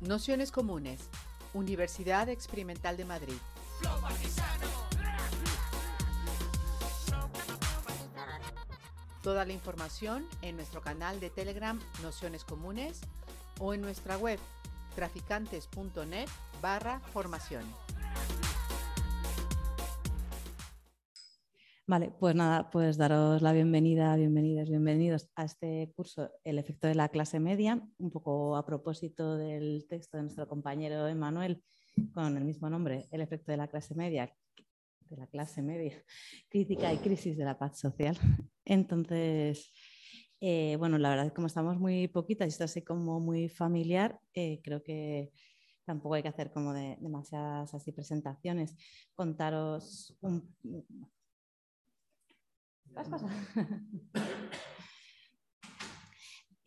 Nociones Comunes, Universidad Experimental de Madrid. Toda la información en nuestro canal de Telegram Nociones Comunes o en nuestra web traficantes.net barra formación. Vale, pues nada, pues daros la bienvenida, bienvenidas, bienvenidos a este curso El efecto de la clase media, un poco a propósito del texto de nuestro compañero Emanuel con el mismo nombre, El efecto de la clase media, de la clase media, crítica y crisis de la paz social. Entonces, eh, bueno, la verdad es que como estamos muy poquitas y esto así como muy familiar, eh, creo que tampoco hay que hacer como de, demasiadas así presentaciones. Contaros un,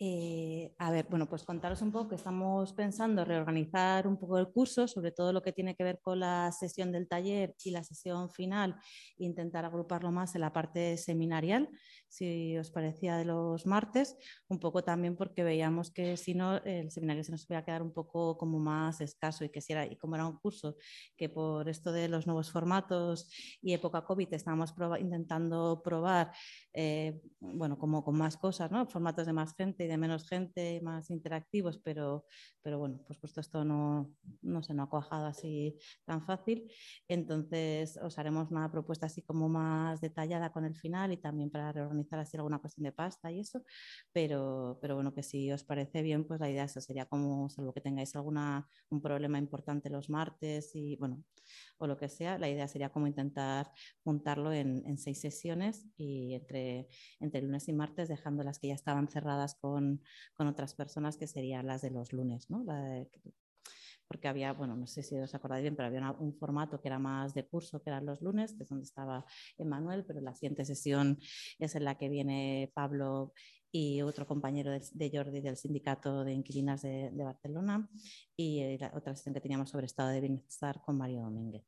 Eh, a ver, bueno, pues contaros un poco que estamos pensando reorganizar un poco el curso, sobre todo lo que tiene que ver con la sesión del taller y la sesión final, intentar agruparlo más en la parte seminarial, si os parecía de los martes, un poco también porque veíamos que si no, el seminario se nos iba a quedar un poco como más escaso y que si era, y como era un curso que por esto de los nuevos formatos y época COVID estábamos intentando probar, eh, bueno, como con más cosas, ¿no? Formatos de más gente de menos gente, más interactivos, pero, pero bueno, pues puesto esto no, no se nos ha cuajado así tan fácil. Entonces os haremos una propuesta así como más detallada con el final y también para reorganizar así alguna cuestión de pasta y eso, pero, pero bueno, que si os parece bien, pues la idea eso sería como, salvo que tengáis alguna, un problema importante los martes y bueno, o lo que sea, la idea sería como intentar juntarlo en, en seis sesiones y entre, entre lunes y martes dejando las que ya estaban cerradas con con, otras personas que serían las de los lunes, ¿no? Porque había, bueno, no sé si os acordáis bien, pero había un formato que era más de curso, que eran los lunes, que es donde estaba Emanuel, pero la siguiente sesión es en la que viene Pablo y otro compañero de, Jordi del Sindicato de Inquilinas de, Barcelona y la otra sesión que teníamos sobre estado de bienestar con Mario Domínguez.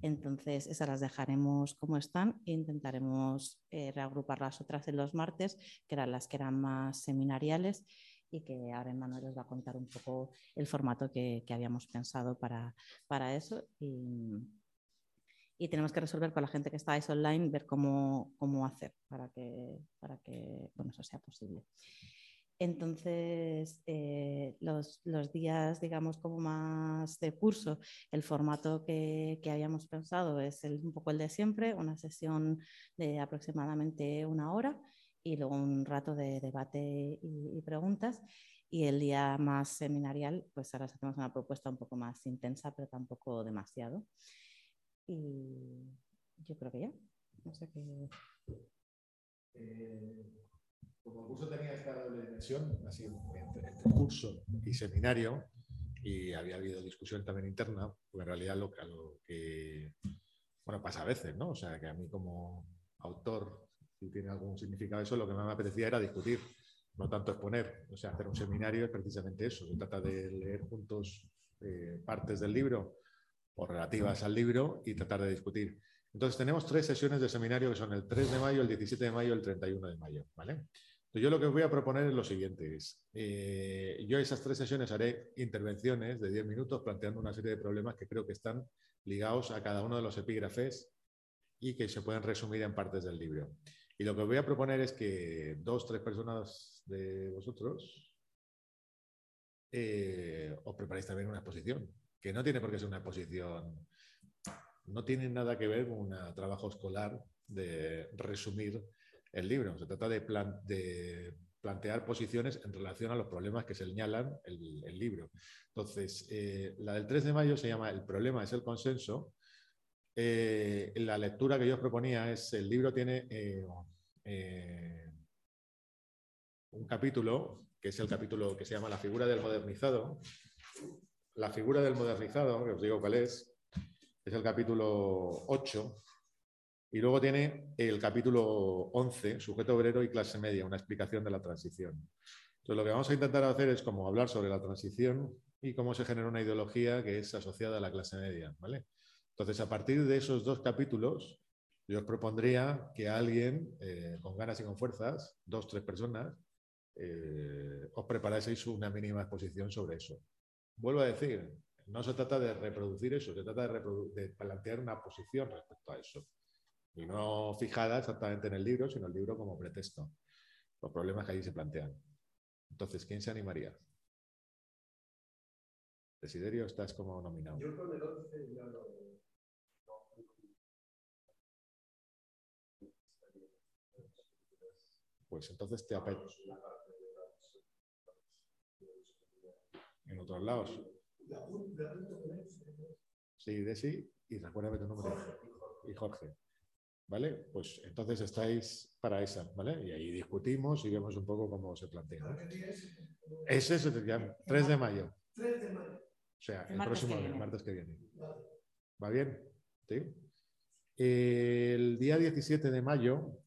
Entonces, esas las dejaremos como están e intentaremos eh, reagrupar las otras en los martes, que eran las que eran más seminariales y que ahora Manuel os va a contar un poco el formato que, habíamos pensado para, para eso. Y, tenemos que resolver con la gente que estáis online, ver cómo, cómo hacer para que, para que bueno, eso sea posible. Entonces, eh, los, días, digamos, como más de curso, el formato que, habíamos pensado es un poco el de siempre, una sesión de aproximadamente una hora y luego un rato de debate y, preguntas. Y el día más seminarial, pues ahora hacemos una propuesta un poco más intensa, pero tampoco demasiado. Y yo creo que ya. Como el curso tenía esta doble dimensión, así entre, curso y seminario, y había habido discusión también interna, pues en realidad lo, lo que bueno, pasa a veces, ¿no? O sea, que a mí como autor, si tiene algún significado eso, lo que más me apetecía era discutir, no tanto exponer. O sea, hacer un seminario es precisamente eso, se trata de leer juntos eh, partes del libro o relativas al libro y tratar de discutir. Entonces tenemos tres sesiones de seminario que son el 3 de mayo, el 17 de mayo y el 31 de mayo, ¿vale? Yo lo que voy a proponer es lo siguiente. Es, eh, yo esas tres sesiones haré intervenciones de 10 minutos planteando una serie de problemas que creo que están ligados a cada uno de los epígrafes y que se pueden resumir en partes del libro. Y lo que voy a proponer es que dos, tres personas de vosotros eh, os preparéis también una exposición, que no tiene por qué ser una exposición, no tiene nada que ver con un trabajo escolar de resumir el libro. Se trata de, de plantear posiciones en relación a los problemas que señalan el, el libro. Entonces, eh, la del 3 de mayo se llama El problema es el consenso. Eh, la lectura que yo os proponía es, el libro tiene eh, un capítulo, que es el capítulo que se llama La figura del modernizado. La figura del modernizado, que os digo cuál es, es el capítulo 8, y luego tiene el capítulo 11, sujeto obrero y clase media, una explicación de la transición. Entonces, lo que vamos a intentar hacer es como hablar sobre la transición y cómo se genera una ideología que es asociada a la clase media. ¿vale? Entonces, a partir de esos dos capítulos, yo os propondría que alguien, eh, con ganas y con fuerzas, dos, tres personas, eh, os preparaseis una mínima exposición sobre eso. vuelvo a decir, no se trata de reproducir eso, se trata de, plantear una posición respecto a eso. Y no fijada exactamente en el libro, sino el libro como pretexto. Los problemas que allí se plantean. Entonces, ¿quién se animaría? Desiderio, estás como nominado. Yo con el 11 ya lo... Pues entonces te apetece. En otros lados. Sí, Desi, y recuérdame tu nombre. Y Jorge. ¿Vale? Pues entonces estáis para esa, ¿vale? Y ahí discutimos y vemos un poco cómo se plantea. Es eso, 3 de mayo. 3 de mayo. O sea, el, próximo el martes que viene. ¿Va bien? ¿Sí? El día 17 de mayo,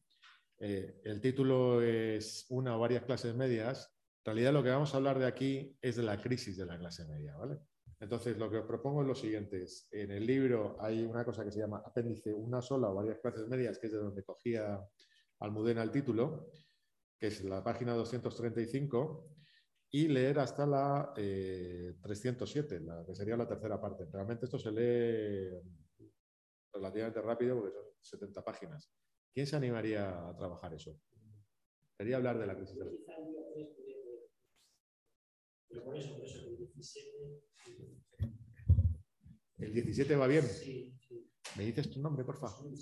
eh, el título es Una o varias clases medias. En realidad lo que vamos a hablar de aquí es de la crisis de la clase media, ¿vale? Entonces, lo que os propongo es lo siguiente. En el libro hay una cosa que se llama apéndice una sola o varias clases medias, que es de donde cogía Almudena el título, que es la página 235, y leer hasta la 307, eh, la que sería la tercera parte. Realmente esto se lee relativamente rápido porque son 70 páginas. ¿Quién se animaría a trabajar eso? Quería hablar de la crisis de la... ¿El 17 va bien? ¿Me dices tu nombre, por favor?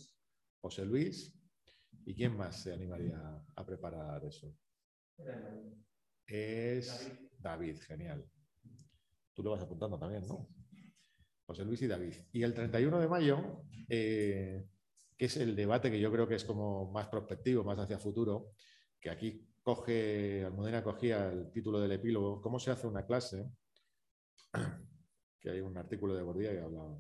José Luis. ¿Y quién más se animaría a preparar eso? Es David. genial. Tú lo vas apuntando también, ¿no? José Luis y David. Y el 31 de mayo, eh, que es el debate que yo creo que es como más prospectivo, más hacia futuro, que aquí coge, Almudena cogía el título del epílogo, ¿cómo se hace una clase? que hay un artículo de Gordía que habla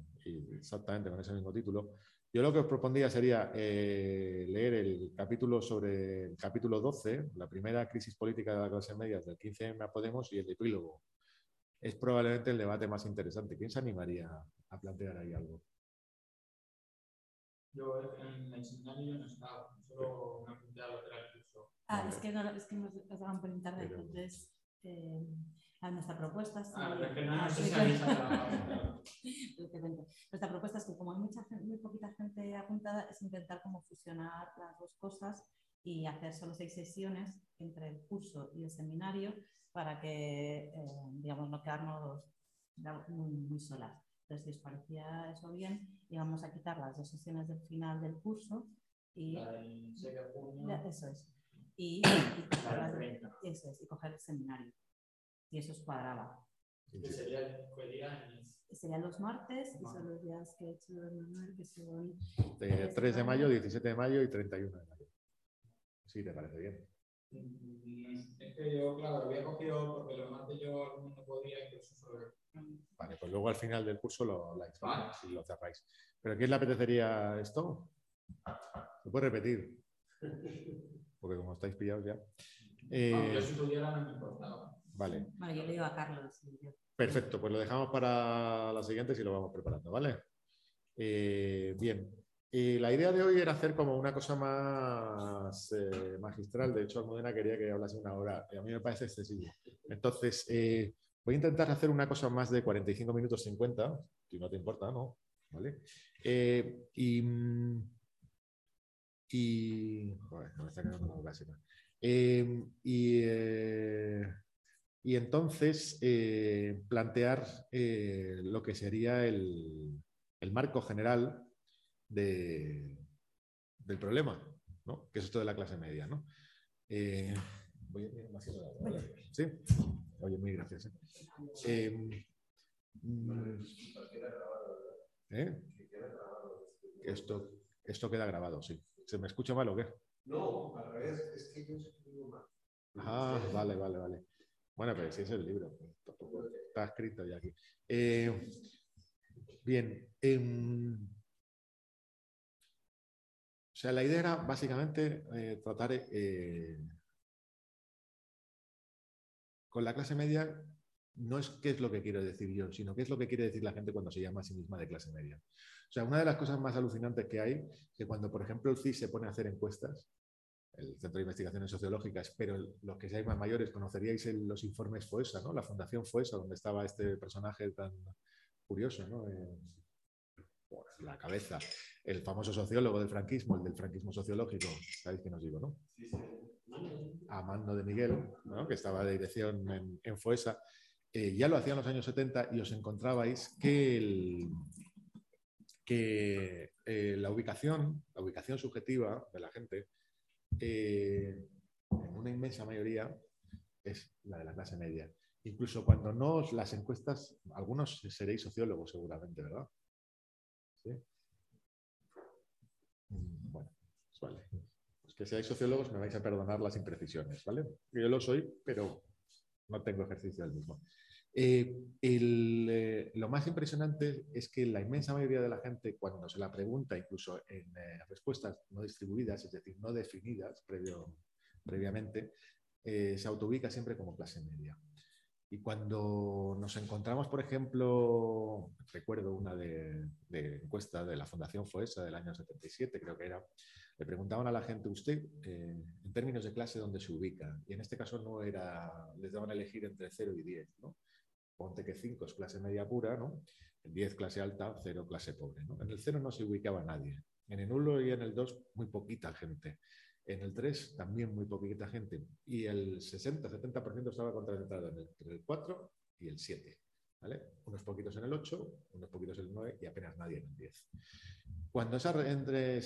exactamente con ese mismo título. Yo lo que os propondría sería eh, leer el capítulo sobre el capítulo 12, la primera crisis política de la clase media del 15 a Podemos y el epílogo. Es probablemente el debate más interesante. ¿Quién se animaría a plantear ahí algo? Yo en el seminario no estaba, solo me apunté a lo que era el curso. Ah, es que, no, es que nos pasaban por internet, entonces... Eh, a nuestra propuesta es ah, nuestra propuesta es que como hay mucha muy poquita gente apuntada, es intentar como fusionar las dos cosas y hacer solo seis sesiones entre el curso y el seminario para que, eh, digamos, no quedarnos muy, muy, solas. Entonces, si os parecía eso bien, íbamos a quitar las dos sesiones del final del curso y... eso es. Y, y, eso es, y coger el seminario y eso os cuadraba. Serían los martes y son los días que he hecho Manuel, que son... 3 de mayo, 17 de mayo y 31 de mayo. Sí, ¿te parece bien? Es que yo, claro, lo había cogido porque los martes yo no podía incluso sobre... Vale, pues luego al final del curso lo, la vale. si lo cerráis. ¿Pero a quién le apetecería esto? ¿Se puede repetir? Porque como estáis pillados ya. Eh, no, yo si tuviera no me importaba. Vale. Vale, yo le digo a Carlos. Perfecto, pues lo dejamos para la siguiente y lo vamos preparando, ¿vale? Eh, bien. Y la idea de hoy era hacer como una cosa más eh, magistral. De hecho, Almudena quería que hablase una hora. Y a mí me parece excesivo. Entonces, eh, voy a intentar hacer una cosa más de 45 minutos 50, si no te importa, ¿no? ¿Vale? y. Y. Joder, me está quedando una básica. y y entonces eh, plantear eh, lo que sería el, marco general del problema, ¿no? que es esto de la clase media. ¿no? Eh, voy a demasiado ¿Sí? Oye, muy gracias. Mm, esto, esto queda grabado, sí. ¿Se me escucha mal o qué? No, al revés, es que yo escribo mal. Ah, vale, vale, vale. Bueno, pero si es el libro, está escrito ya aquí. Eh, bien. Sea, la idea era básicamente eh, tratar eh, con la clase media, no es qué es lo que quiero decir yo, sino qué es lo que quiere decir la gente cuando se llama a sí misma de clase media. O sea, una de las cosas más alucinantes que hay, que cuando, por ejemplo, el CIS se pone a hacer encuestas, el Centro de Investigaciones Sociológicas, pero los que seáis más mayores conoceríais los informes FOESA, ¿no? la Fundación FOESA, donde estaba este personaje tan curioso, ¿no? La cabeza, el famoso sociólogo del franquismo, el del franquismo sociológico, ¿sabéis qué nos digo, no? Amando de Miguel, que estaba de dirección en, en FOESA, eh, ya lo hacía en los años 70 y os encontrabais que, que eh, la ubicación, la ubicación subjetiva de la gente, eh, en una inmensa mayoría, es la de la clase media. Incluso cuando no las encuestas, algunos seréis sociólogos seguramente, ¿verdad? Bueno, vale. Pues que seáis sociólogos me vais a perdonar las imprecisiones, ¿vale? Yo lo soy, pero no tengo ejercicio del mismo. Eh, eh, lo más impresionante es que la inmensa mayoría de la gente, cuando se la pregunta, incluso en eh, respuestas no distribuidas, es decir, no definidas previo, previamente, se autoubica siempre como clase media. Y cuando nos encontramos, por ejemplo, recuerdo una de, encuesta de la Fundación FOESA del año 77, creo que era, le preguntaban a la gente, usted, en términos de clase, ¿dónde se ubica? Y en este caso no era, les daban a elegir entre 0 y 10, ¿no? ponte que 5 es clase media pura, ¿no? En 10 clase alta, 0 clase pobre. ¿no? En el 0 no se ubicaba nadie. En el 1 y en el 2 muy poquita gente. En el 3 también muy poquita gente. Y el 60-70% estaba concentrado entre el 4 y el 7. ¿vale? Unos poquitos en el 8, unos poquitos en el 9 y apenas nadie en el 10. Cuando esa,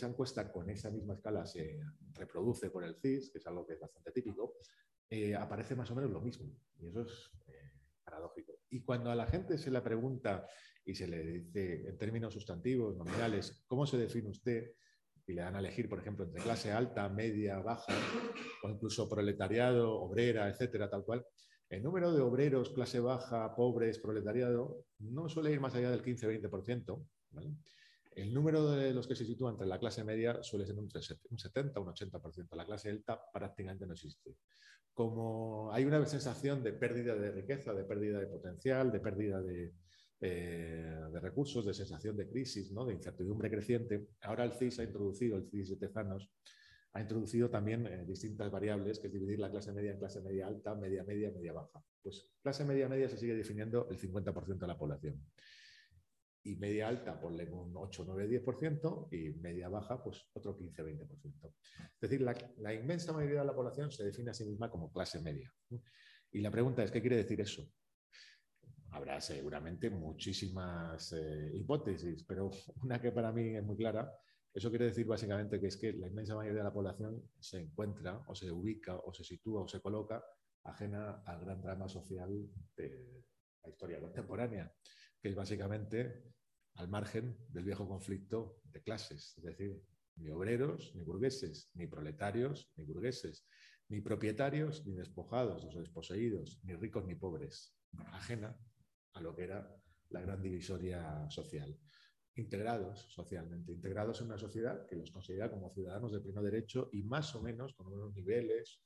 encuesta con esa misma escala se reproduce por el CIS, que es algo que es bastante típico, eh, aparece más o menos lo mismo. Y eso es eh, paradójico. Y cuando a la gente se le pregunta y se le dice en términos sustantivos, nominales, ¿cómo se define usted? Y le dan a elegir, por ejemplo, entre clase alta, media, baja, o incluso proletariado, obrera, etcétera, tal cual. El número de obreros, clase baja, pobres, proletariado, no suele ir más allá del 15-20%. El número de los que se sitúan entre la clase media suele ser un 70, un 80%. La clase alta prácticamente no existe como hay una sensación de pérdida de riqueza, de pérdida de potencial, de pérdida de, eh, recursos, de sensación de crisis, ¿no? de incertidumbre creciente. Ahora el CIS ha introducido, el CIS de Tezanos, ha introducido también eh, distintas variables, que es dividir la clase media en clase media alta, media media, media baja. Pues clase media media se sigue definiendo el 50% de la población y media alta ponle un 8, 9, 10% y media baja pues otro 15, 20%. Es decir, la, inmensa mayoría de la población se define a sí misma como clase media. Y la pregunta es, ¿qué quiere decir eso? Habrá seguramente muchísimas eh, hipótesis, pero una que para mí es muy clara, eso quiere decir básicamente que es que la inmensa mayoría de la población se encuentra o se ubica o se sitúa o se coloca ajena al gran drama social de la historia contemporánea, que es básicamente al margen del viejo conflicto de clases, es decir, ni obreros, ni burgueses, ni proletarios, ni burgueses, ni propietarios, ni despojados o desposeídos, ni ricos ni pobres, ajena a lo que era la gran divisoria social. Integrados socialmente, integrados en una sociedad que los considera como ciudadanos de pleno derecho y más o menos con unos niveles,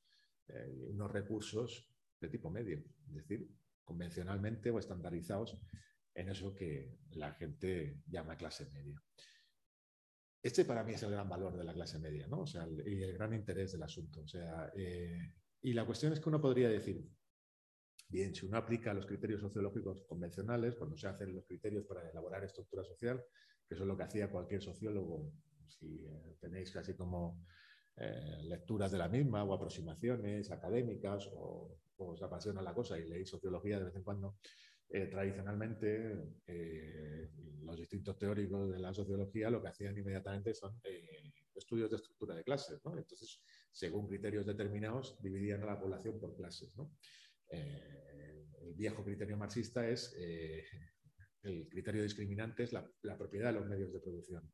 eh, unos recursos de tipo medio, es decir, convencionalmente o estandarizados en eso que la gente llama clase media. Este para mí es el gran valor de la clase media, ¿no? O sea, y el gran interés del asunto. O sea, eh, y la cuestión es que uno podría decir, bien, si uno aplica los criterios sociológicos convencionales, cuando se hacen los criterios para elaborar estructura social, que eso es lo que hacía cualquier sociólogo, si eh, tenéis casi como eh, lecturas de la misma o aproximaciones académicas o, o os apasiona la cosa y leéis sociología de vez en cuando, eh, tradicionalmente los distintos teóricos de la sociología lo que hacían inmediatamente son estudios de estructura de clases. Entonces, según criterios determinados, dividían a la población por clases. El viejo criterio marxista es el criterio discriminante es la, propiedad de los medios de producción.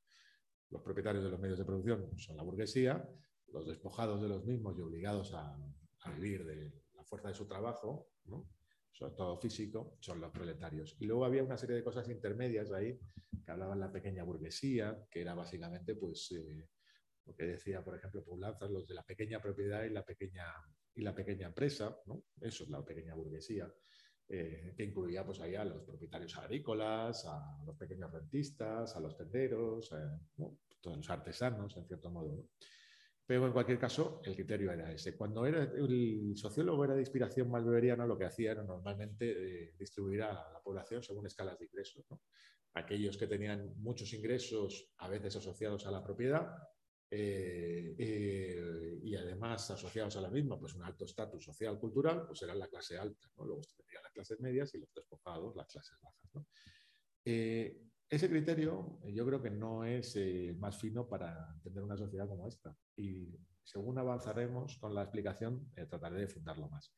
Los propietarios de los medios de producción son la burguesía, los despojados de los mismos y obligados a, a vivir de la fuerza de su trabajo, ¿no? sobre todo físico, son los proletarios. Y luego había una serie de cosas intermedias ahí que hablaban la pequeña burguesía, que era básicamente pues, eh, lo que decía, por ejemplo, Poulanzas, los de la pequeña propiedad y la pequeña, y la pequeña empresa, ¿no? eso es la pequeña burguesía, eh, que incluía pues, a los propietarios agrícolas, a los pequeños rentistas, a los tenderos, eh, todos los artesanos, en cierto modo. Pero en cualquier caso, el criterio era ese. Cuando era, el sociólogo era de inspiración malbeveriana, lo que hacía era normalmente eh, distribuir a la población según escalas de ingresos. Aquellos que tenían muchos ingresos, a veces asociados a la propiedad, eh, eh, y además asociados a la misma, pues un alto estatus social, cultural, pues eran la clase alta. Luego tendrían las clases medias y los despojados, las clases bajas. Ese criterio eh, yo creo que no es eh, más fino para entender una sociedad como esta. Y según avanzaremos con la explicación, eh, trataré de fundarlo más.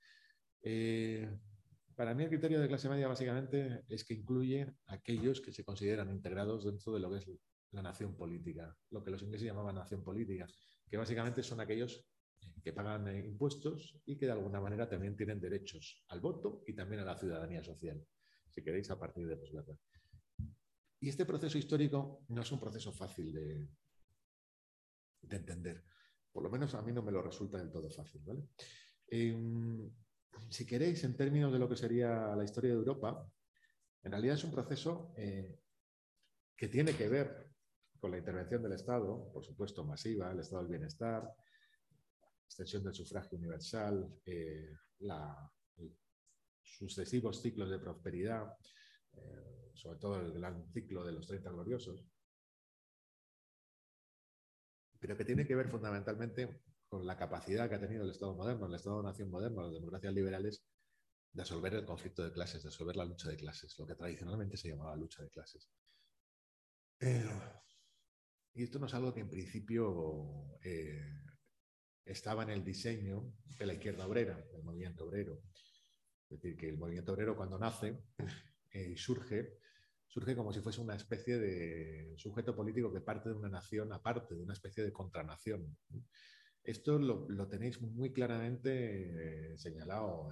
para mí el criterio de clase media básicamente es que incluye aquellos que se consideran integrados dentro de lo que es la nación política, lo que los ingleses llamaban nación política, que básicamente son aquellos que pagan impuestos y que de alguna manera también tienen derechos al voto y también a la ciudadanía social, si queréis, a partir de posguerra. Y este proceso histórico no es un proceso fácil de, entender. Por lo menos a mí no me lo resulta del todo fácil. Em, si queréis, en términos de lo que sería la historia de Europa, en realidad es un proceso eh, que tiene que ver con la intervención del Estado, por supuesto masiva, el Estado del Bienestar, extensión del sufragio universal, eh, sucesivos ciclos de prosperidad, eh, sobre todo el gran ciclo de los 30 gloriosos, pero que tiene que ver fundamentalmente con la capacidad que ha tenido el Estado moderno, el Estado-nación moderno, las democracias liberales, de resolver el conflicto de clases, de resolver la lucha de clases, lo que tradicionalmente se llamaba lucha de clases. Y esto no es algo que en principio eh, estaba en el diseño de la izquierda obrera, del movimiento obrero. Es decir, que el movimiento obrero cuando nace eh, y surge surge como si fuese una especie de sujeto político que parte de una nación aparte, de una especie de contranación. Esto lo, tenéis muy claramente eh, señalado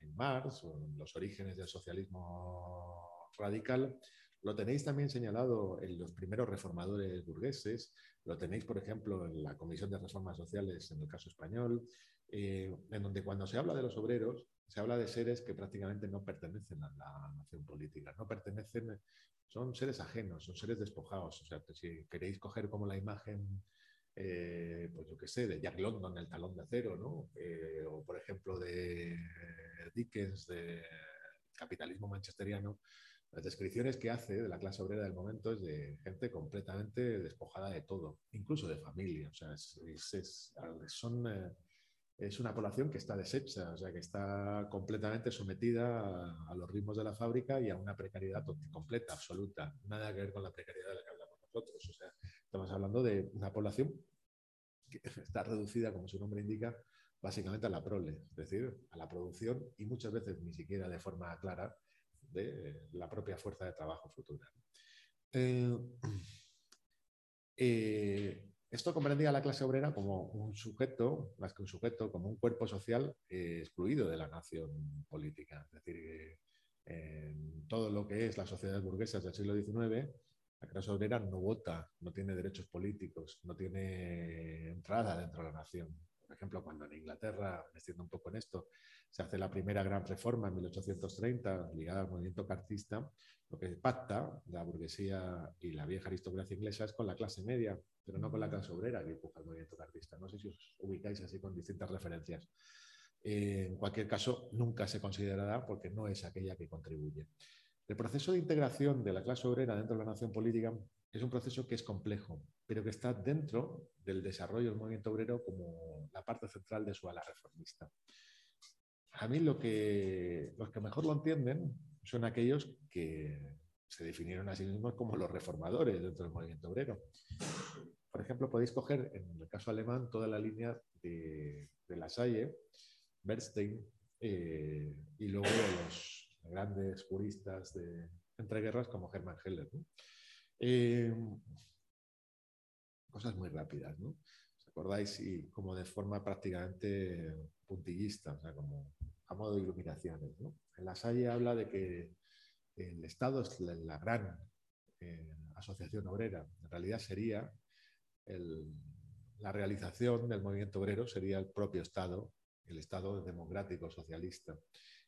en, Marx, en los orígenes del socialismo radical. Lo tenéis también señalado en los primeros reformadores burgueses, lo tenéis, por ejemplo, en la Comisión de Reformas Sociales, en el caso español, eh, en donde cuando se habla de los obreros, se habla de seres que prácticamente no pertenecen a la nación política, no pertenecen, son seres ajenos, son seres despojados. O sea, si queréis coger como la imagen, eh, pues yo qué sé, de Jack London, el talón de acero, ¿no? Eh, o por ejemplo de Dickens, de capitalismo manchesteriano, las descripciones que hace de la clase obrera del momento es de gente completamente despojada de todo, incluso de familia. O sea, son eh, es una población que está deshecha, o sea, que está completamente sometida a, los ritmos de la fábrica y a una precariedad completa, absoluta. Nada que ver con la precariedad de la que hablamos nosotros. O sea, estamos hablando de una población que está reducida, como su nombre indica, básicamente a la prole, es decir, a la producción y muchas veces ni siquiera de forma clara de la propia fuerza de trabajo futura. Eh, eh, esto comprendía a la clase obrera como un sujeto, más que un sujeto, como un cuerpo social eh, excluido de la nación política. Es decir, en todo lo que es las sociedades burguesas del siglo XIX, la clase obrera no vota, no tiene derechos políticos, no tiene entrada dentro de la nación. Por ejemplo, cuando en Inglaterra, me extiendo un poco en esto, se hace la primera gran reforma en 1830 ligada al movimiento cartista, lo que pacta la burguesía y la vieja aristocracia inglesa es con la clase media, pero no con la clase obrera que empuja el movimiento cartista. No sé si os ubicáis así con distintas referencias. Eh, en cualquier caso, nunca se considerará porque no es aquella que contribuye. El proceso de integración de la clase obrera dentro de la nación política es un proceso que es complejo, pero que está dentro del desarrollo del movimiento obrero como la parte central de su ala reformista. A mí lo que, los que mejor lo entienden son aquellos que se definieron a sí mismos como los reformadores dentro del movimiento obrero. Por ejemplo, podéis coger en el caso alemán toda la línea de, de La Salle, Bernstein eh, y luego los grandes juristas de entreguerras como Hermann Heller. Eh, cosas muy rápidas, ¿no? ¿Os acordáis? Y como de forma prácticamente puntillista, o sea, como a modo de iluminaciones. ¿no? En La Salle habla de que el Estado es la, gran eh, asociación obrera. En realidad sería la realización del movimiento obrero, sería el propio Estado, el Estado democrático socialista.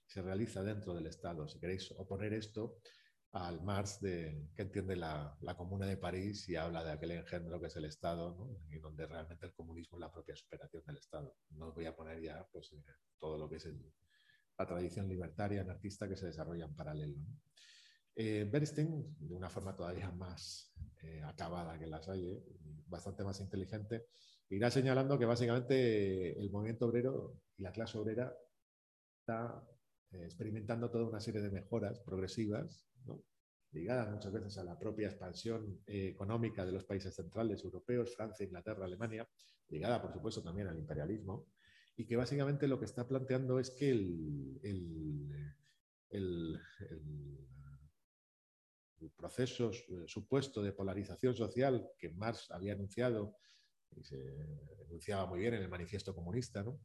Se realiza dentro del Estado. Si queréis oponer esto al Marx de, que entiende la, la, Comuna de París y habla de aquel engendro que es el Estado, y donde realmente el comunismo es la propia superación del Estado. No voy a poner ya pues, eh, todo lo que es la tradición libertaria, anarquista que se desarrolla en paralelo. Eh, Bernstein, de una forma todavía más eh, acabada que las hay, bastante más inteligente, irá señalando que básicamente el movimiento obrero y la clase obrera está experimentando toda una serie de mejoras progresivas ligada muchas veces a la propia expansión eh, económica de los países centrales europeos, Francia, Inglaterra, Alemania, ligada por supuesto también al imperialismo, y que básicamente lo que está planteando es que el, el, el, el proceso eh, supuesto de polarización social que Marx había anunciado y se enunciaba muy bien en el manifiesto comunista, ¿no?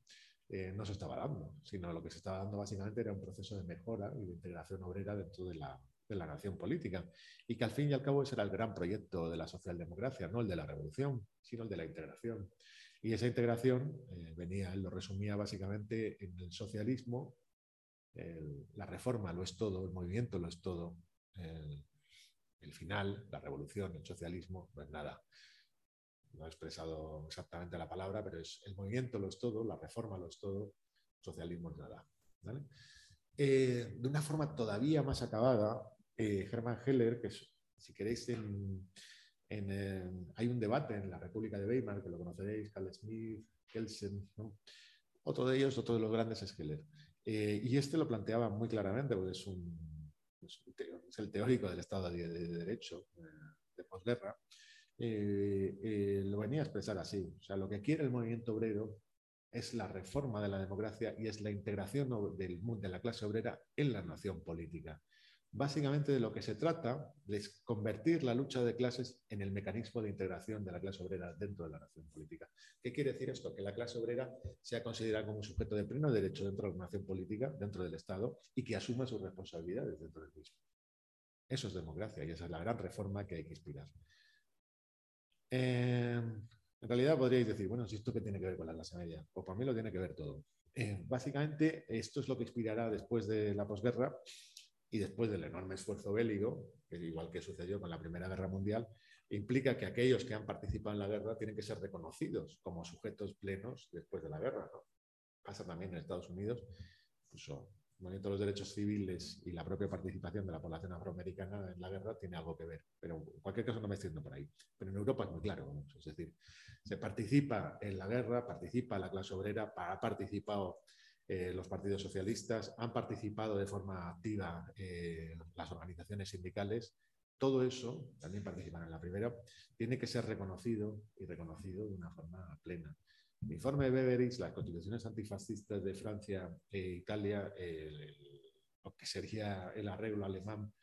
Eh, no se estaba dando, sino lo que se estaba dando básicamente era un proceso de mejora y de integración obrera dentro de la, de la nación política. Y que al fin y al cabo ese era el gran proyecto de la socialdemocracia, no el de la revolución, sino el de la integración. Y esa integración eh, venía, él lo resumía básicamente en el socialismo, la reforma lo es todo, el movimiento lo es todo, el, el, final, la revolución, el socialismo, no es nada. No he expresado exactamente la palabra, pero es el movimiento lo es todo, la reforma lo es todo, socialismo es nada. Eh, de una forma todavía más acabada, eh, Heller, que si queréis, hay un debate en la República de Weimar, que lo conoceréis, Carl Smith, Kelsen, otro de ellos, otro de los grandes es Heller. Eh, y este lo planteaba muy claramente, porque es, un, el teórico del Estado de, Derecho eh, de posguerra. lo venía a expresar así. O sea, lo que quiere el movimiento obrero es la reforma de la democracia y es la integración del, de la clase obrera en la nación política. Básicamente de lo que se trata es convertir la lucha de clases en el mecanismo de integración de la clase obrera dentro de la nación política. ¿Qué quiere decir esto? Que la clase obrera sea considerada como un sujeto de pleno derecho dentro de la nación política, dentro del Estado, y que asuma sus responsabilidades dentro del mismo. Eso es democracia y esa es la gran reforma que hay que inspirar. Eh, en realidad podríais decir, bueno, si esto qué tiene que ver con la clase media, pues para mí lo tiene que ver todo. Eh, básicamente, esto es lo que inspirará después de la posguerra y después del enorme esfuerzo bélico, que igual que sucedió con la Primera Guerra Mundial, implica que aquellos que han participado en la guerra tienen que ser reconocidos como sujetos plenos después de la guerra. Pasa también en Estados Unidos, incluso movimiento de los derechos civiles y la propia participación de la población afroamericana en la guerra tiene algo que ver. Pero en cualquier caso no me estoy por ahí. Pero en Europa es muy claro. Es decir, se participa en la guerra, participa la clase obrera, ha participado eh, los partidos socialistas, han participado de forma activa eh, las organizaciones sindicales. Todo eso, también participan en la primera, tiene que ser reconocido y reconocido de una forma plena. El informe de Beveridge, las constituciones antifascistas de Francia e Italia, lo que sería el arreglo alemán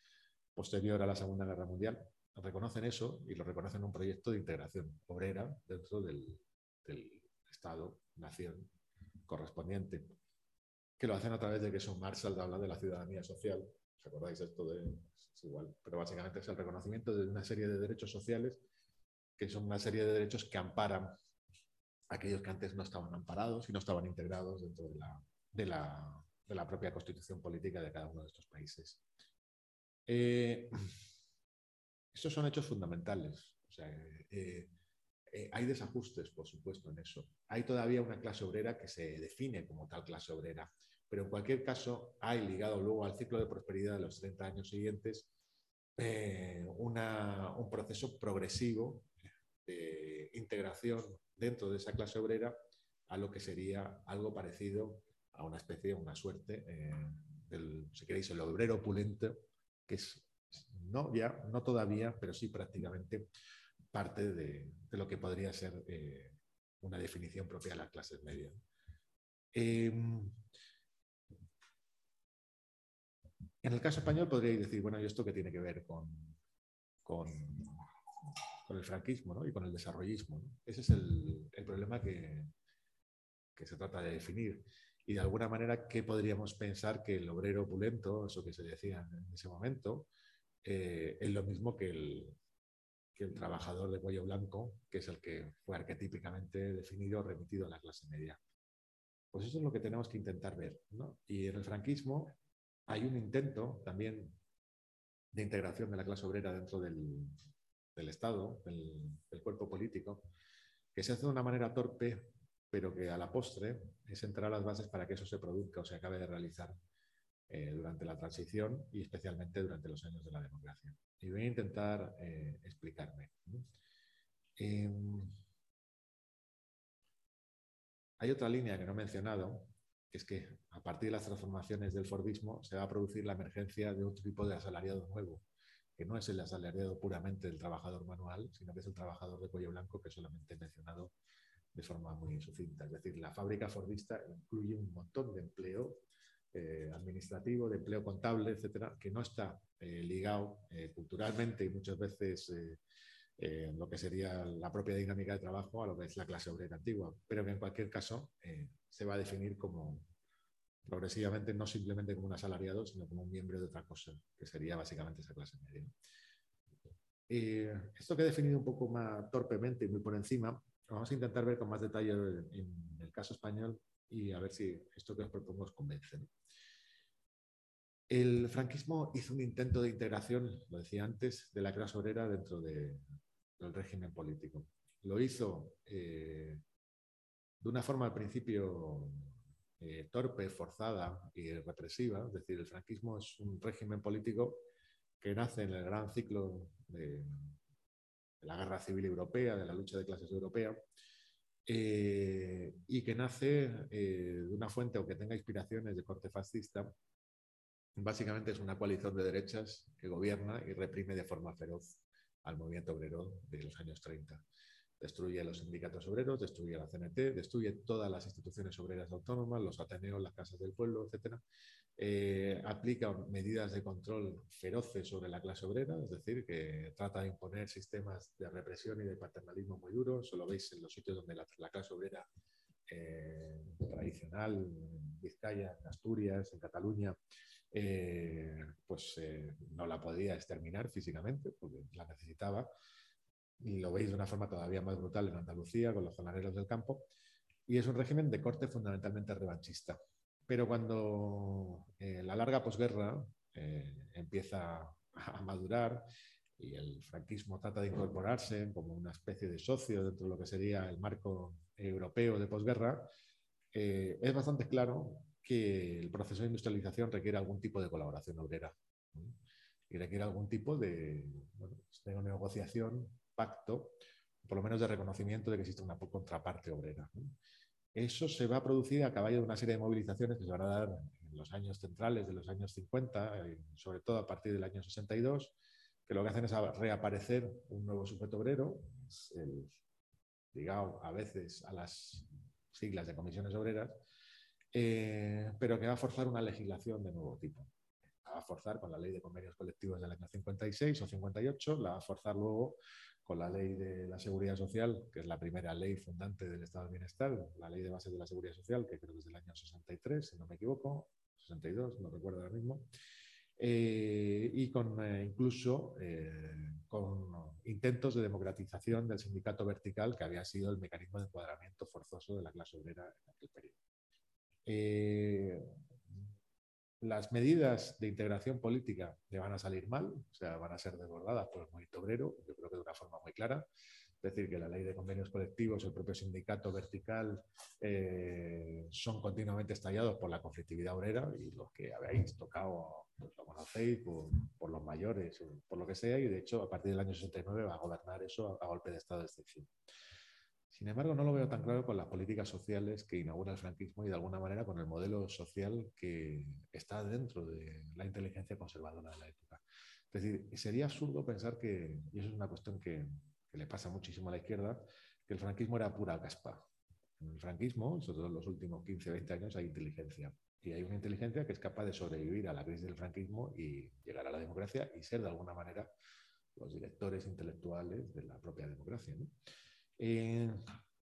posterior a la Segunda Guerra Mundial, reconocen eso y lo reconocen un proyecto de integración obrera dentro del, del Estado, nación correspondiente que lo hacen a través de que son Marshall habla de la ciudadanía social. ¿Os acordáis esto de es igual? Pero básicamente es el reconocimiento de una serie de derechos sociales que son una serie de derechos que amparan aquellos que antes no estaban amparados y no estaban integrados dentro de la, propia constitución política de cada uno de estos países. Eh, estos son hechos fundamentales. Eh, eh, hay desajustes, por supuesto, en eso. Hay todavía una clase obrera que se define como tal clase obrera, pero en cualquier caso hay ligado luego al ciclo de prosperidad de los 30 años siguientes un proceso progresivo de integración dentro de esa clase obrera a lo que sería algo parecido a una especie, una suerte eh, del, si queréis, el obrero opulento, que es no ya, no todavía, pero sí prácticamente parte de, lo que podría ser eh, una definición propia de las clases medias. Em, en el caso español podríais decir, bueno, ¿y esto qué tiene que ver con, con, el franquismo y con el desarrollismo? Ese es el, problema que, se trata de definir. Y de alguna manera, ¿qué podríamos pensar que el obrero opulento, eso que se decía en ese momento, eh, es lo mismo que el, trabajador de cuello blanco, que es el que fue arquetípicamente definido, remitido a la clase media. Pues eso es lo que tenemos que intentar ver. Y en el franquismo hay un intento también de integración de la clase obrera dentro del, Estado, del, cuerpo político, que se hace de una manera torpe, pero que a la postre es entrar las bases para que eso se produzca o se acabe de realizar eh, durante la transición y especialmente durante los años de la democracia. Y voy a intentar eh, explicarme. Em, hay otra línea que no he mencionado, que es que a partir de las transformaciones del Fordismo se va a producir la emergencia de otro tipo de asalariado nuevo, que no es el asalariado puramente del trabajador manual, sino que es el trabajador de cuello blanco que solamente he mencionado de forma muy sucinta. Es decir, la fábrica Fordista incluye un montón de empleo eh, administrativo, de empleo contable, etcétera, que no está eh, ligado eh, culturalmente y muchas veces lo que sería la propia dinámica de trabajo a lo que es la clase obrera antigua, pero que en cualquier caso se va a definir como progresivamente no simplemente como un asalariado, sino como un miembro de otra cosa, que sería básicamente esa clase media. esto que he definido un poco más torpemente y muy por encima, vamos a intentar ver con más detalle en el caso español y a ver si esto que os propongo os convence. El franquismo hizo un intento de integración, lo decía antes, de la clase obrera dentro del régimen político. Lo hizo eh, de una forma al principio eh, torpe, forzada y represiva. Es decir, el franquismo es un régimen político que nace en el gran ciclo de, la guerra civil europea, de la lucha de clases europea, eh, y que nace de una fuente o que tenga inspiraciones de corte fascista Básicamente es una coalición de derechas que gobierna y reprime de forma feroz al movimiento obrero de los años 30. Destruye los sindicatos obreros, destruye la CNT, destruye todas las instituciones obreras autónomas, los ateneos, las casas del pueblo, etc. Eh, aplica medidas de control feroces sobre la clase obrera, es decir, que trata de imponer sistemas de represión y de paternalismo muy duros. Eso lo veis en los sitios donde la, clase obrera eh, tradicional, en Vizcaya, en Asturias, en Cataluña, eh, pues no la podía exterminar físicamente porque la necesitaba. Y lo veis de una forma todavía más brutal en Andalucía con los jornaleros del campo. Y es un régimen de corte fundamentalmente revanchista. Pero cuando eh, la larga posguerra empieza a madurar y el franquismo trata de incorporarse como una especie de socio dentro de lo que sería el marco europeo de posguerra, es bastante claro que el proceso de industrialización requiere algún tipo de colaboración obrera y requiere algún tipo de, pues, de negociación, pacto, por lo menos de reconocimiento de que existe una contraparte obrera. Eso se va a producir a caballo de una serie de movilizaciones que se van a dar en los años centrales de los años 50, eh, sobre todo a partir del año 62, que lo que hacen es reaparecer un nuevo sujeto obrero, ligado a veces a las siglas de comisiones obreras, eh, pero que va a forzar una legislación de nuevo tipo. La va a forzar con la ley de convenios colectivos del año 56 o 58, la va a forzar luego con la ley de la seguridad social, que es la primera ley fundante del Estado del Bienestar, la ley de bases de la seguridad social, que creo que es del año 63, si no me equivoco, 62, no recuerdo ahora mismo, eh, y con eh, incluso con intentos de democratización del sindicato vertical, que había sido el mecanismo de encuadramiento forzoso de la clase obrera en aquel periodo. Las medidas de integración política le van a salir mal, o sea, van a ser desbordadas por el movimiento obrero, yo creo que de una forma muy clara. Es decir, que la ley de convenios colectivos, el propio sindicato vertical, eh, son continuamente estallados por la conflictividad obrera y los que habéis tocado pues, lo conocéis por, los mayores, por lo que sea, y de hecho a partir del año 69 va a gobernar eso a golpe de estado de excepción. Sin embargo, no lo veo tan claro con las políticas sociales que inaugura el franquismo y de alguna manera con el modelo social que está dentro de la inteligencia conservadora de la época. Es decir, sería absurdo pensar que, y eso es una cuestión que, le pasa muchísimo a la izquierda, que el franquismo era pura caspa. En el franquismo, sobre todo en los últimos 15, 20 años, hay inteligencia. Y hay una inteligencia que es capaz de sobrevivir a la crisis del franquismo y llegar a la democracia y ser de alguna manera los directores intelectuales de la propia democracia. Eh,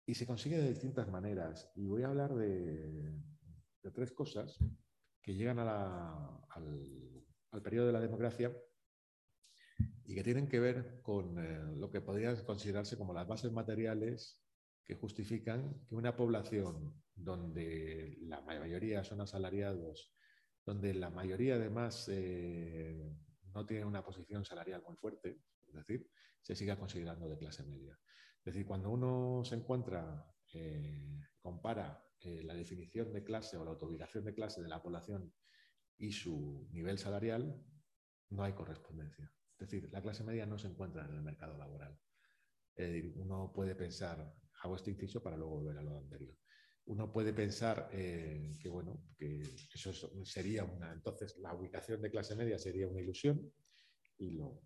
y se consigue de distintas maneras. Y voy a hablar de, tres cosas que llegan al, al, periodo de la democracia y que tienen que ver con eh, lo que podría considerarse como las bases materiales que justifican que una población donde la mayoría son asalariados, donde la mayoría además eh, no tiene una posición salarial muy fuerte, es decir, se siga considerando de clase media. Es decir, cuando uno se encuentra, eh, compara eh, la definición de clase o la autoubicación de clase de la población y su nivel salarial, no hay correspondencia. Es decir, la clase media no se encuentra en el mercado laboral. Uno puede pensar, hago este inciso para luego volver a lo anterior. Uno puede pensar eh, que, bueno, que eso sería una, entonces la ubicación de clase media sería una ilusión y lo,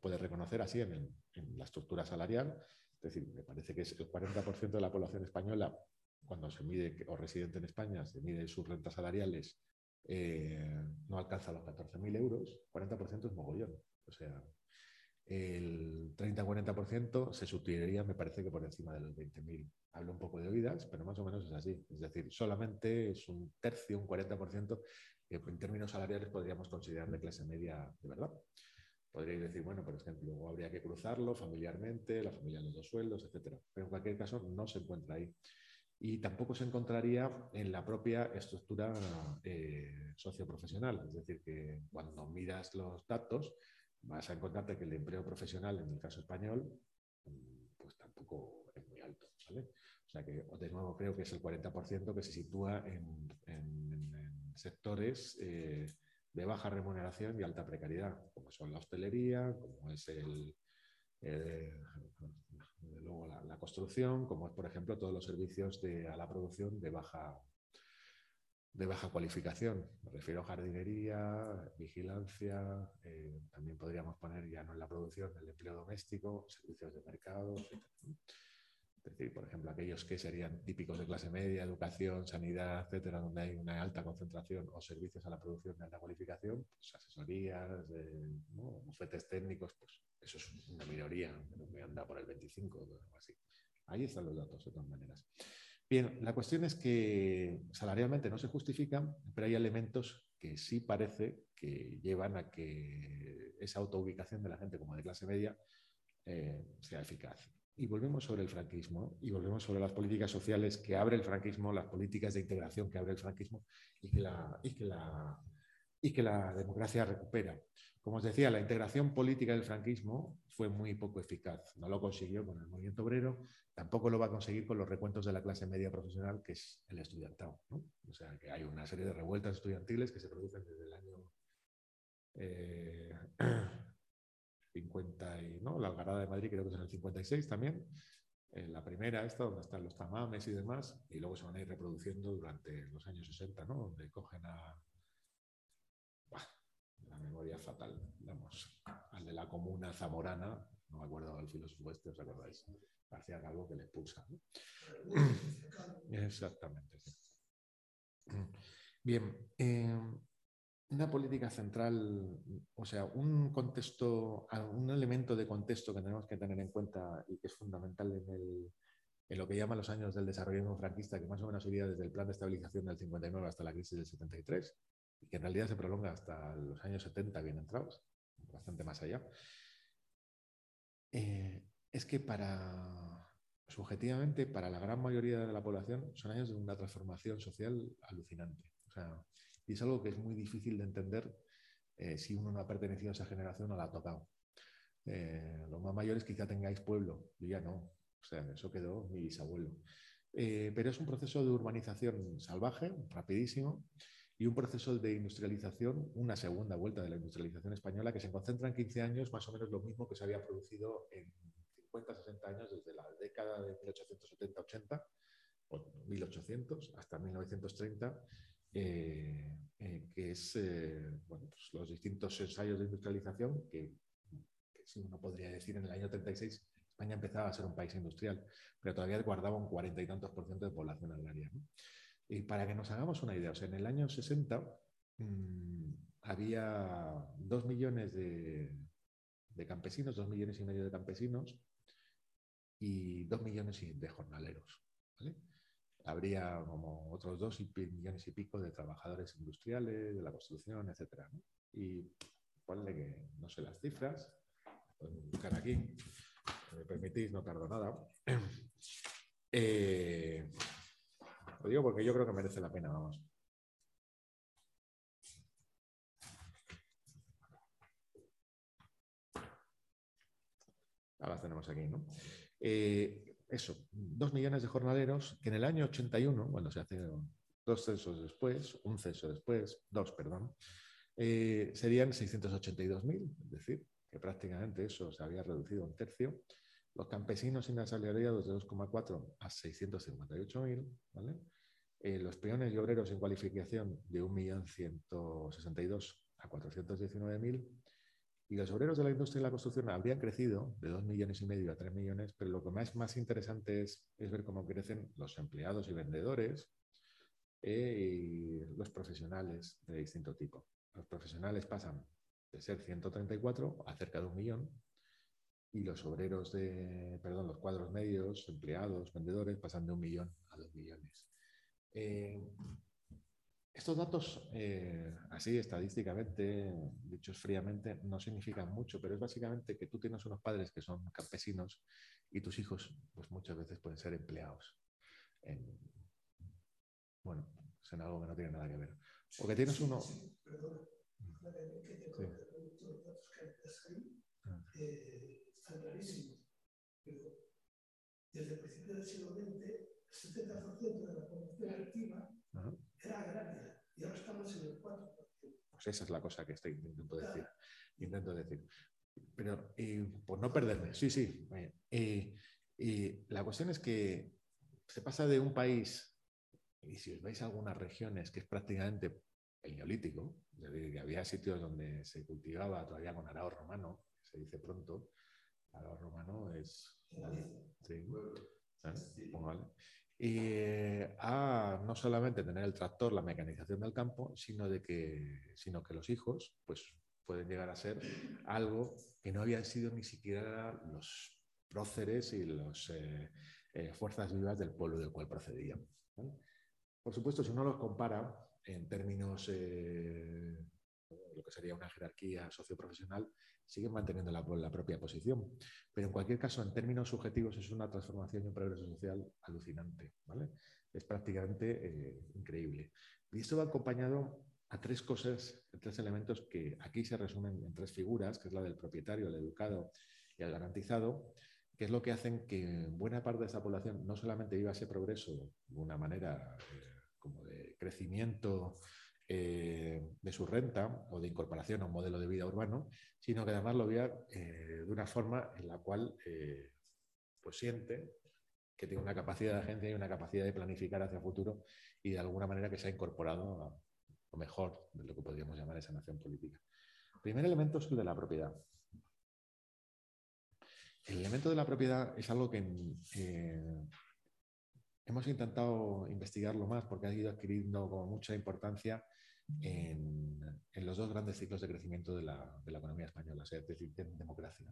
puede reconocer así en, la estructura salarial. Es decir, me parece que es el 40% de la población española, cuando se mide, o residente en España, se mide sus rentas salariales, eh, no alcanza los 14.000 euros, 40% es mogollón. O sea, el 30-40% se sustituiría, me parece que por encima de los 20.000. Hablo un poco de oídas, pero más o menos es así. Es decir, solamente es un tercio, un 40% que en términos salariales podríamos considerar de clase media de verdad. Podríais decir, bueno, por ejemplo, habría que cruzarlo familiarmente, la familia de los dos sueldos, etcétera. Pero en cualquier caso no se encuentra ahí. Y tampoco se encontraría en la propia estructura eh, socioprofesional. Es decir, que cuando miras los datos, vas a encontrarte que el empleo profesional, en el caso español, pues tampoco es muy alto. O sea que, de nuevo, creo que es el 40% que se sitúa en, sectores eh, de baja remuneración y alta precariedad, como son la hostelería, como es el, luego la, construcción, como es, por ejemplo, todos los servicios de, a la producción de baja de baja cualificación. Me refiero a jardinería, vigilancia, eh, también podríamos poner ya no en la producción, el empleo doméstico, servicios de mercado, etc. Es decir, por ejemplo, aquellos que serían típicos de clase media, educación, sanidad, etcétera, donde hay una alta concentración o servicios a la producción de alta cualificación, pues asesorías, bufetes técnicos, pues eso es una minoría, que anda por el 25 o algo así. Ahí están los datos, de todas maneras. Bien, la cuestión es que salarialmente no se justifican, pero hay elementos que sí parece que llevan a que esa autoubicación de la gente como de clase media eh, sea eficaz. Y volvemos sobre el franquismo y volvemos sobre las políticas sociales que abre el franquismo, las políticas de integración que abre el franquismo y que la, y que la, y que la democracia recupera. Como os decía, la integración política del franquismo fue muy poco eficaz. No lo consiguió con el movimiento obrero, tampoco lo va a conseguir con los recuentos de la clase media profesional, que es el estudiantado. O sea, que hay una serie de revueltas estudiantiles que se producen desde el año 50 eh, y, ¿no? La Algarada de Madrid creo que es en el 56 también. Eh, la primera, esta, donde están los tamames y demás, y luego se van a ir reproduciendo durante los años 60, ¿no? Donde cogen a la memoria fatal, vamos, al de la comuna zamorana, no me acuerdo del filósofo este, ¿os acordáis? García algo que le expulsa. Exactamente. Bien, eh, una política central, o sea, un contexto, un elemento de contexto que tenemos que tener en cuenta y que es fundamental en, en lo que llaman los años del desarrollo franquista, que más o menos iría desde el plan de estabilización del 59 hasta la crisis del 73, y que en realidad se prolonga hasta los años 70 bien entrados, bastante más allá, eh, es que para, subjetivamente, para la gran mayoría de la población, son años de una transformación social alucinante. Y es algo que es muy difícil de entender eh, si uno no ha pertenecido a esa generación o la ha tocado. Eh, los más mayores quizá tengáis pueblo, yo ya no. O sea, eso quedó mi bisabuelo. pero es un proceso de urbanización salvaje, rapidísimo, y un proceso de industrialización, una segunda vuelta de la industrialización española que se concentra en 15 años, más o menos lo mismo que se había producido en 50, 60 años desde la década de 1870-80 o 1800 hasta 1930, eh, eh, que es eh, pues los distintos ensayos de industrialización que, si uno podría decir en el año 36 España empezaba a ser un país industrial, pero todavía guardaba un cuarenta y tantos por ciento de población agraria. Y para que nos hagamos una idea, o sea, en el año 60 mm, había dos millones de, campesinos, dos millones y medio de campesinos y dos millones de jornaleros habría como otros dos millones y pico de trabajadores industriales, de la construcción, etc. ¿no? Y ponle que no sé las cifras, pueden buscar aquí, si me permitís, no tardo nada. Eh, lo digo porque yo creo que merece la pena, vamos. Ahora las tenemos aquí, ¿no? Eh, eso, dos millones de jornaleros que en el año 81, cuando se hace dos censos después, un censo después, dos, perdón, eh, serían 682.000, es decir, que prácticamente eso se había reducido un tercio. Los campesinos sin asalariados de 2,4 a 658.000, ¿vale? Eh, los peones y obreros en cualificación de 1.162 a 419.000 y los obreros de la industria y la construcción habrían crecido de 2 millones y medio a 3 millones, pero lo que más, más interesante es, es ver cómo crecen los empleados y vendedores eh, y los profesionales de distinto tipo. Los profesionales pasan de ser 134 a cerca de un millón y los obreros de, perdón, los cuadros medios, empleados, vendedores, pasan de un millón a dos millones. Eh, estos datos, eh, así estadísticamente, dichos fríamente, no significan mucho, pero es básicamente que tú tienes unos padres que son campesinos y tus hijos, pues muchas veces pueden ser empleados. En, bueno, es en algo que no tiene nada que ver. O que tienes uno. están clarísimos, pero desde el principio del siglo XX, el 70% de la población activa era agraria y ahora estamos en el 4%. Pues esa es la cosa que estoy intentando decir. Intento decir. Pero por no perderme, sí, sí. y la cuestión es que se pasa de un país, y si os veis algunas regiones que es prácticamente el neolítico, es decir, que había sitios donde se cultivaba todavía con arao romano, se dice pronto, arao romano es... Sí, y a no solamente tener el tractor, la mecanización del campo, sino, de que, sino que los hijos pues, pueden llegar a ser algo que no habían sido ni siquiera los próceres y las eh, eh, fuerzas vivas del pueblo del cual procedían. Por supuesto, si uno los compara en términos eh, lo que sería una jerarquía socioprofesional, siguen manteniendo la, propia posición. Pero en cualquier caso, en términos subjetivos, es una transformación y un progreso social alucinante. ¿vale? Es prácticamente eh, increíble. Y esto va acompañado a tres cosas, tres elementos que aquí se resumen en tres figuras, que es la del propietario, el educado y el garantizado, que es lo que hacen que buena parte de esta población no solamente viva ese progreso de una manera eh, como de crecimiento eh, de su renta o de incorporación a un modelo de vida urbano, sino que además lo vea eh, de una forma en la cual eh, pues siente que tiene una capacidad de agencia y una capacidad de planificar hacia el futuro y de alguna manera que se ha incorporado a lo mejor de lo que podríamos llamar esa nación política. El primer elemento es el de la propiedad. El elemento de la propiedad es algo que hemos intentado investigarlo más porque ha ido adquiriendo mucha importancia en, los dos grandes ciclos de crecimiento de la, economía española, es decir, de democracia.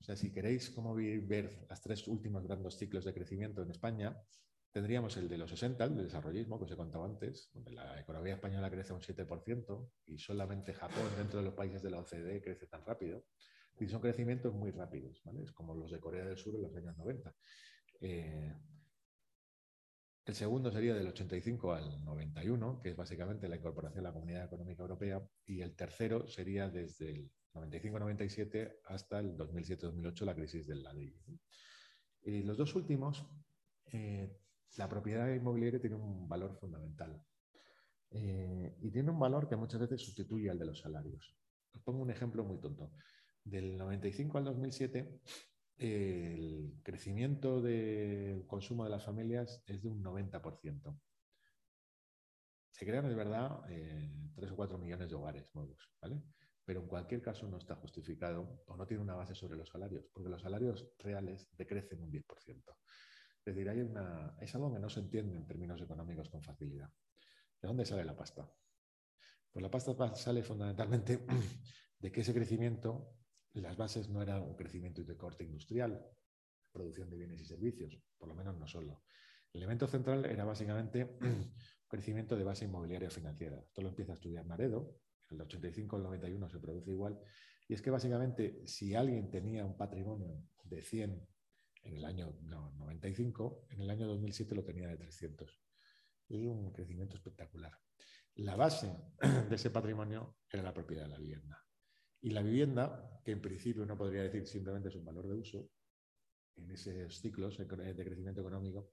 O sea, si queréis como ver las tres últimos grandes ciclos de crecimiento en España, tendríamos el de los 60, el del desarrollismo, que os he contado antes, donde la economía española crece un 7% y solamente Japón, dentro de los países de la OCDE, crece tan rápido. Y son crecimientos muy rápidos, ¿vale? Es como los de Corea del Sur en los años 90. El segundo sería del 85 al 91, que es básicamente la incorporación a la Comunidad Económica Europea. Y el tercero sería desde el 95-97 hasta el 2007-2008, la crisis del ladrillo. Y los dos últimos, eh, la propiedad inmobiliaria tiene un valor fundamental. Eh, y tiene un valor que muchas veces sustituye al de los salarios. Os pongo un ejemplo muy tonto. Del 95 al 2007, el crecimiento del consumo de las familias es de un 90%. Se crean de verdad eh, 3 o 4 millones de hogares nuevos, ¿vale? Pero en cualquier caso no está justificado o no tiene una base sobre los salarios, porque los salarios reales decrecen un 10%. Es decir, hay una, es algo que no se entiende en términos económicos con facilidad. ¿De dónde sale la pasta? Pues la pasta sale fundamentalmente de que ese crecimiento las bases no eran un crecimiento de corte industrial, producción de bienes y servicios, por lo menos no solo. El elemento central era básicamente un crecimiento de base inmobiliaria financiera. Esto lo empieza a estudiar Naredo, en el 85 al 91 se produce igual, y es que básicamente si alguien tenía un patrimonio de 100 en el año 95, en el año 2007 lo tenía de 300. Es un crecimiento espectacular. La base de ese patrimonio era la propiedad de la vivienda. Y la vivienda, que en principio uno podría decir simplemente es un valor de uso, en esos ciclos de crecimiento económico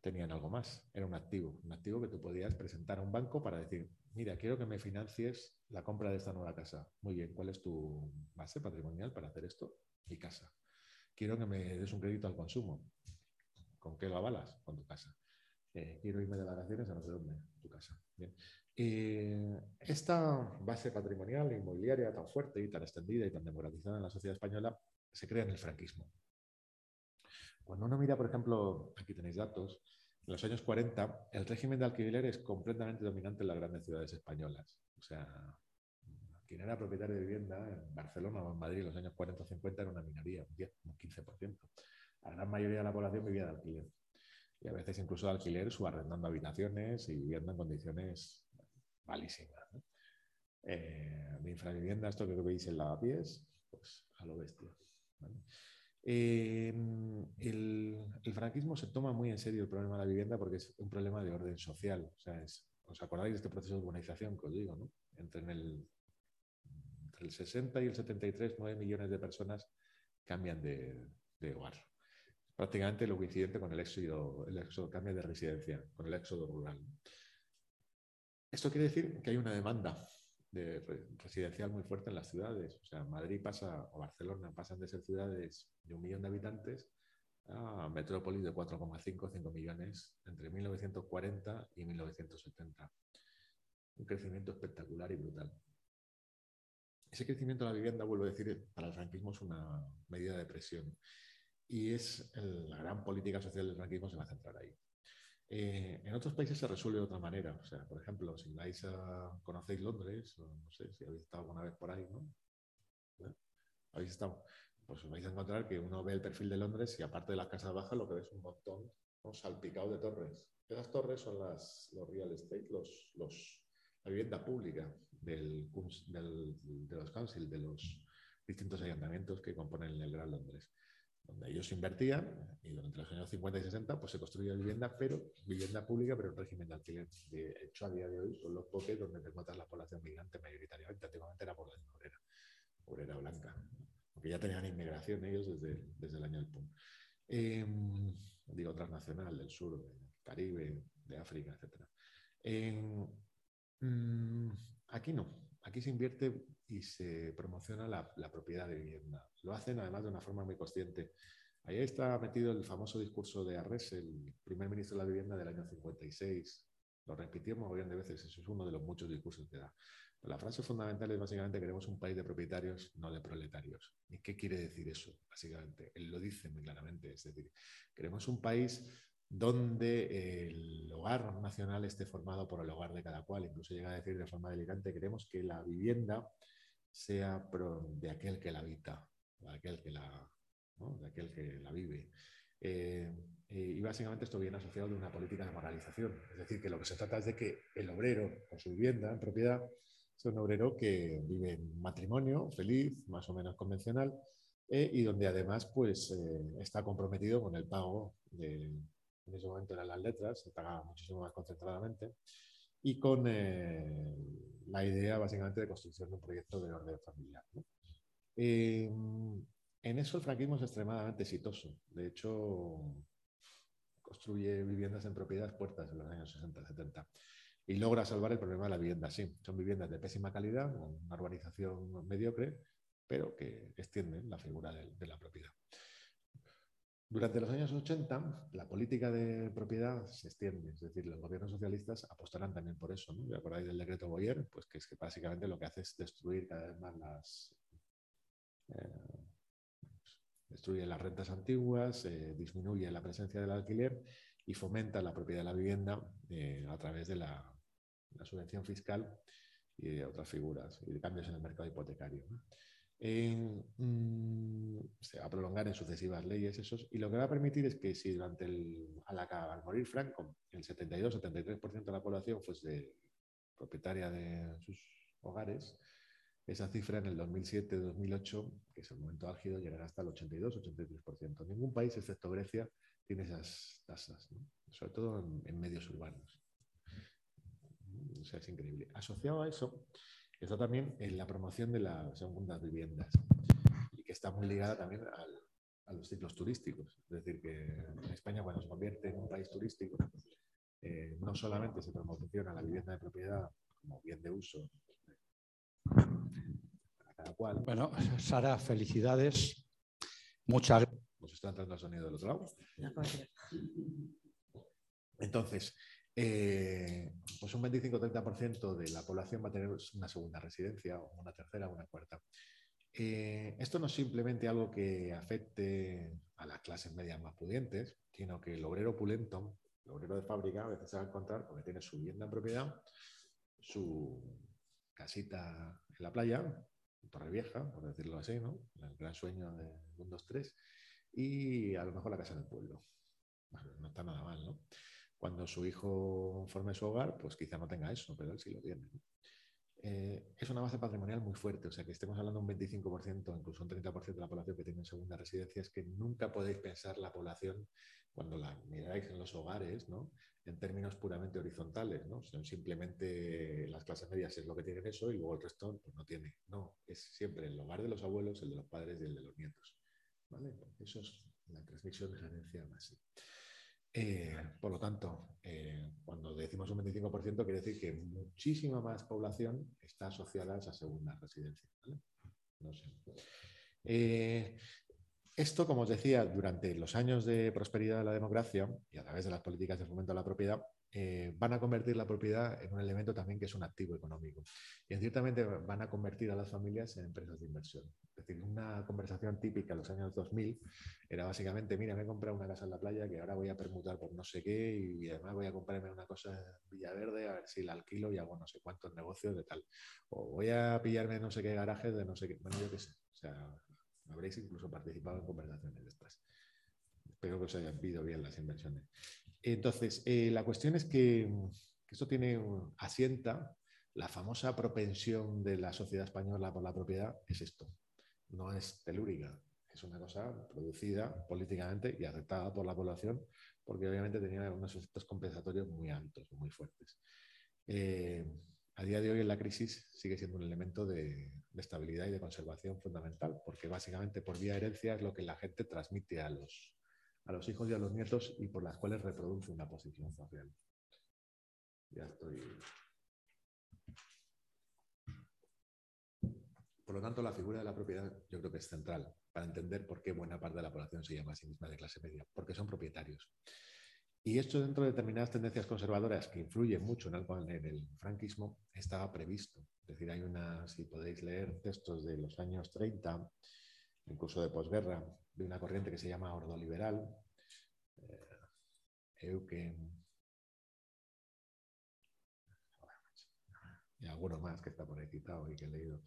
tenían algo más. Era un activo, un activo que tú podías presentar a un banco para decir, mira, quiero que me financies la compra de esta nueva casa. Muy bien, ¿cuál es tu base patrimonial para hacer esto? Mi casa. Quiero que me des un crédito al consumo. ¿Con qué lo avalas? Con tu casa. Eh, quiero irme de vacaciones a no sé dónde, tu casa. Bien. Eh, esta base patrimonial inmobiliaria tan fuerte y tan extendida y tan democratizada en la sociedad española se crea en el franquismo. Cuando uno mira, por ejemplo, aquí tenéis datos, en los años 40 el régimen de alquiler es completamente dominante en las grandes ciudades españolas. O sea, quien era propietario de vivienda en Barcelona o en Madrid en los años 40 o 50 era una minoría, un 10, un 15%. La gran mayoría de la población vivía de alquiler. Y a veces incluso de alquiler subarrendando habitaciones y viviendo en condiciones malísimas. Eh, de infravivienda, esto que veis en lavapiés, pues a lo bestia. Eh, el, franquismo se toma muy en serio el problema de la vivienda porque es un problema de orden social. O sea, ¿Os acordáis de este proceso de urbanización que os digo? ¿no? Entre, el, entre, el, 60 y el 73, 9 millones de personas cambian de, de hogar. Prácticamente lo coincidente con el éxodo, el éxodo cambia de residencia, con el éxodo rural. Esto quiere decir que hay una demanda de residencial muy fuerte en las ciudades. O sea, Madrid pasa, o Barcelona pasan de ser ciudades de un millón de habitantes a metrópolis de 4,5 5 millones entre 1940 y 1970. Un crecimiento espectacular y brutal. Ese crecimiento de la vivienda, vuelvo a decir, para el franquismo es una medida de presión. Y es la gran política social del franquismo se va a centrar ahí. Eh, en otros países se resuelve de otra manera. O sea, por ejemplo, si vais a conocéis Londres, o no sé si habéis estado alguna vez por ahí, ¿no? ¿Habéis estado? Pues vais a encontrar que uno ve el perfil de Londres y aparte de las casas bajas lo que ves es un montón un salpicado de torres. Esas torres son las, los real estate, los, los, la vivienda pública del, del, de los council, de los distintos ayuntamientos que componen el Gran Londres donde ellos invertían y durante los años 50 y 60 pues se construía vivienda, pero vivienda pública, pero en régimen de alquiler. De hecho, a día de hoy son los poques donde te encuentras la población migrante mayoritariamente, antiguamente era población obrera, obrera blanca, porque ya tenían inmigración ellos desde, desde el año del PUM. Em, digo, transnacional, del sur, del Caribe, de África, etc. Mm, aquí no, aquí se invierte y se promociona la, propiedad de vivienda. Lo hacen además de una forma muy consciente. Ahí está metido el famoso discurso de Arres, el primer ministro de la vivienda del año 56. Lo repitió un de veces, eso es uno de los muchos discursos que da. la frase fundamental es básicamente queremos un país de propietarios, no de proletarios. ¿Y qué quiere decir eso? Básicamente, él lo dice muy claramente, es decir, queremos un país donde el hogar nacional esté formado por el hogar de cada cual. Incluso llega a decir de forma delicante, queremos que la vivienda sea de aquel que la habita, de aquel que la, de aquel que la vive. Eh, eh, y básicamente esto viene asociado de una política de moralización. Es decir, que lo que se trata es de que el obrero, con su vivienda en propiedad, es un obrero que vive en matrimonio feliz, más o menos convencional, eh, y donde además pues, está comprometido con el pago de, en ese momento eran las letras, se pagaba muchísimo más concentradamente, y con eh, la idea básicamente de construcción de un proyecto de orden familiar. Em, en eso el franquismo es extremadamente exitoso. De hecho, construye viviendas en propiedades puertas en los años 60-70 y logra salvar el problema de la vivienda. Sí, son viviendas de pésima calidad, una urbanización mediocre, pero que extienden la figura de la propiedad. Durante los años 80, la política de propiedad se extiende, es decir, los gobiernos socialistas apostarán también por eso. ¿no? acordáis del decreto Boyer? Pues que es que básicamente lo que hace es destruir cada vez más las, eh, destruye las rentas antiguas, eh, disminuye la presencia del alquiler y fomenta la propiedad de la vivienda eh, a través de la, subvención fiscal y de otras figuras y de cambios en el mercado hipotecario. Mm, se va a prolongar en sucesivas leyes esos, y lo que va a permitir es que si durante el, al, morir Franco, el 72-73% de la población fuese propietaria de sus hogares, esa cifra en el 2007-2008, que es el momento álgido, llegará hasta el 82-83%. Ningún país, excepto Grecia, tiene esas tasas, sobre todo en, en medios urbanos. O sea, es increíble. Asociado a eso, Está también en la promoción de las segundas viviendas y que está muy ligada también a los ciclos turísticos. Es decir, que en España cuando se convierte en un país turístico, eh, no solamente se promociona la vivienda de propiedad como bien de uso para cada cual. Bueno, Sara, felicidades. Muchas gracias. Nos está entrando el sonido del otro lado. Entonces, eh, pues un 25-30% de la población va a tener una segunda residencia, o una tercera o una cuarta. Eh, esto no es simplemente algo que afecte a las clases medias más pudientes, sino que el obrero opulento, el obrero de fábrica, a veces se va a encontrar porque tiene su vivienda en propiedad, su casita en la playa, Torre Vieja, por decirlo así, ¿no? El gran sueño de 1, 2, 3, y a lo mejor la casa en el pueblo. no está nada mal, ¿no? Cuando su hijo forme su hogar, pues quizá no tenga eso, pero él sí lo tiene. Eh, es una base patrimonial muy fuerte, o sea que estemos hablando de un 25%, incluso un 30% de la población que tiene segunda residencia, es que nunca podéis pensar la población cuando la miráis en los hogares, ¿no? en términos puramente horizontales, ¿no? Son simplemente las clases medias es lo que tienen eso y luego el resto pues, no tiene. No, es siempre el hogar de los abuelos, el de los padres y el de los nietos. ¿vale? Eso es la transmisión de herencia más. Eh, por lo tanto, eh, cuando decimos un 25%, quiere decir que muchísima más población está asociada a esa segunda residencia. Eh, esto, como os decía, durante los años de prosperidad de la democracia y a través de las políticas de fomento a la propiedad, eh, van a convertir la propiedad en un elemento también que es un activo económico. Y ciertamente van a convertir a las familias en empresas de inversión. Es decir, una conversación típica en los años 2000 era básicamente, mira, me he comprado una casa en la playa que ahora voy a permutar por no sé qué y además voy a comprarme una cosa en Villaverde a ver si la alquilo y hago no sé cuántos negocios de tal. O voy a pillarme no sé qué garajes de no sé qué. Bueno, yo qué sé. O sea, habréis incluso participado en conversaciones de estas. Espero que os hayan pedido bien las inversiones. Entonces, eh, la cuestión es que, esto tiene, asienta la famosa propensión de la sociedad española por la propiedad, es esto. No es telúrica, es una cosa producida políticamente y aceptada por la población, porque obviamente tenía unos efectos compensatorios muy altos, muy fuertes. Eh, a día de hoy en la crisis sigue siendo un elemento de, estabilidad y de conservación fundamental, porque básicamente por vía herencia es lo que la gente transmite a los, a los hijos y a los nietos y por las cuales reproduce una posición social. Ya estoy. Por lo tanto, la figura de la propiedad yo creo que es central para entender por qué buena parte de la población se llama a sí misma de clase media, porque son propietarios. Y esto dentro de determinadas tendencias conservadoras que influyen mucho en el, franquismo estaba previsto. Es decir, hay una, si podéis leer textos de los años 30, incluso de posguerra, de una corriente que se llama ordoliberal, eh, Eucken, y alguno más que está por ahí citado y que he leído,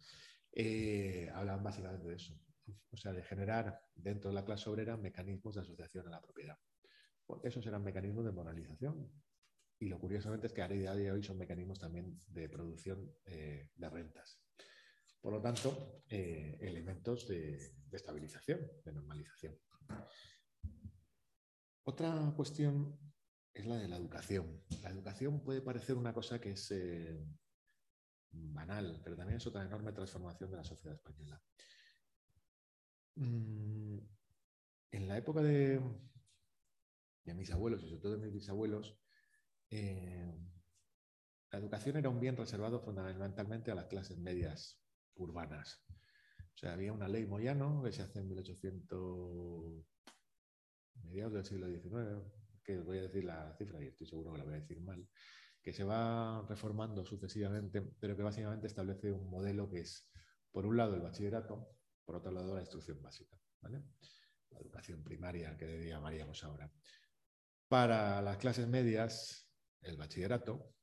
eh, hablan básicamente de eso. O sea, de generar dentro de la clase obrera mecanismos de asociación a la propiedad porque esos eran mecanismos de moralización. Y lo curiosamente es que a día de hoy son mecanismos también de producción eh, de rentas. Por lo tanto, eh, elementos de, estabilización, de normalización. Otra cuestión es la de la educación. La educación puede parecer una cosa que es eh, banal, pero también es otra enorme transformación de la sociedad española. Mm, en la época de, mis abuelos y sobre todo a mis bisabuelos, eh, la educación era un bien reservado fundamentalmente a las clases medias urbanas. O sea, había una ley Moyano que se hace en 1800, mediados del siglo XIX, que voy a decir la cifra y estoy seguro que la voy a decir mal, que se va reformando sucesivamente, pero que básicamente establece un modelo que es, por un lado, el bachillerato, por otro lado, la instrucción básica, ¿vale? la educación primaria que llamaríamos ahora para las clases medias el bachillerato,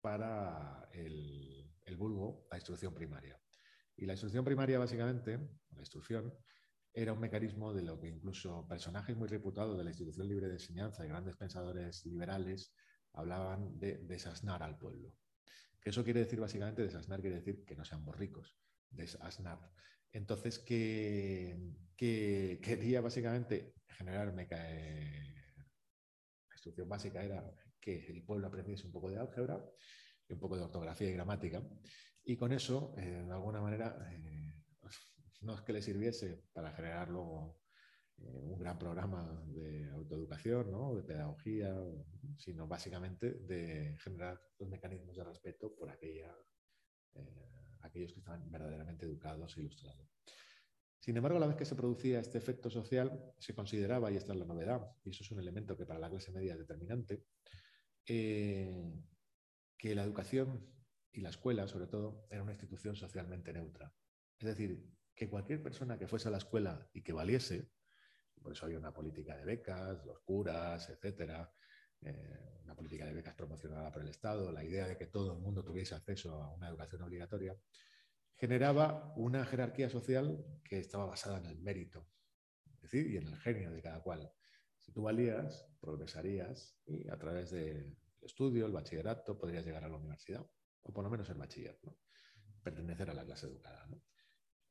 para el vulgo la instrucción primaria. Y la instrucción primaria, básicamente, la instrucción, era un mecanismo de lo que incluso personajes muy reputados de la institución libre de enseñanza y grandes pensadores liberales hablaban de desasnar al pueblo. Que eso quiere decir, básicamente, desasnar quiere decir que no seamos ricos, desasnar. Entonces, que, que quería básicamente generar instrucción básica era que el pueblo aprendiese un poco de álgebra, un poco de ortografía y gramática. Y con eso, eh, de alguna manera, no es que le sirviese para generar luego un gran programa de autoeducación, ¿no? de pedagogía, sino básicamente de generar los mecanismos de respeto por aquella, aquellos que estaban verdaderamente educados e ilustrados. Sin embargo, a la vez que se producía este efecto social, se consideraba, y esta es la novedad, y eso es un elemento que para la clase media es determinante, eh, que la educación y la escuela, sobre todo, era una institución socialmente neutra. Es decir, que cualquier persona que fuese a la escuela y que valiese, por eso había una política de becas, los curas, etcétera, eh, una política de becas promocionada por el Estado, la idea de que todo el mundo tuviese acceso a una educación obligatoria, generaba una jerarquía social que estaba basada en el mérito, es decir, y en el genio de cada cual. Si tú valías, progresarías y a través del estudio, el bachillerato, podrías llegar a la universidad, o por lo menos el bachiller, pertenecer a la clase educada.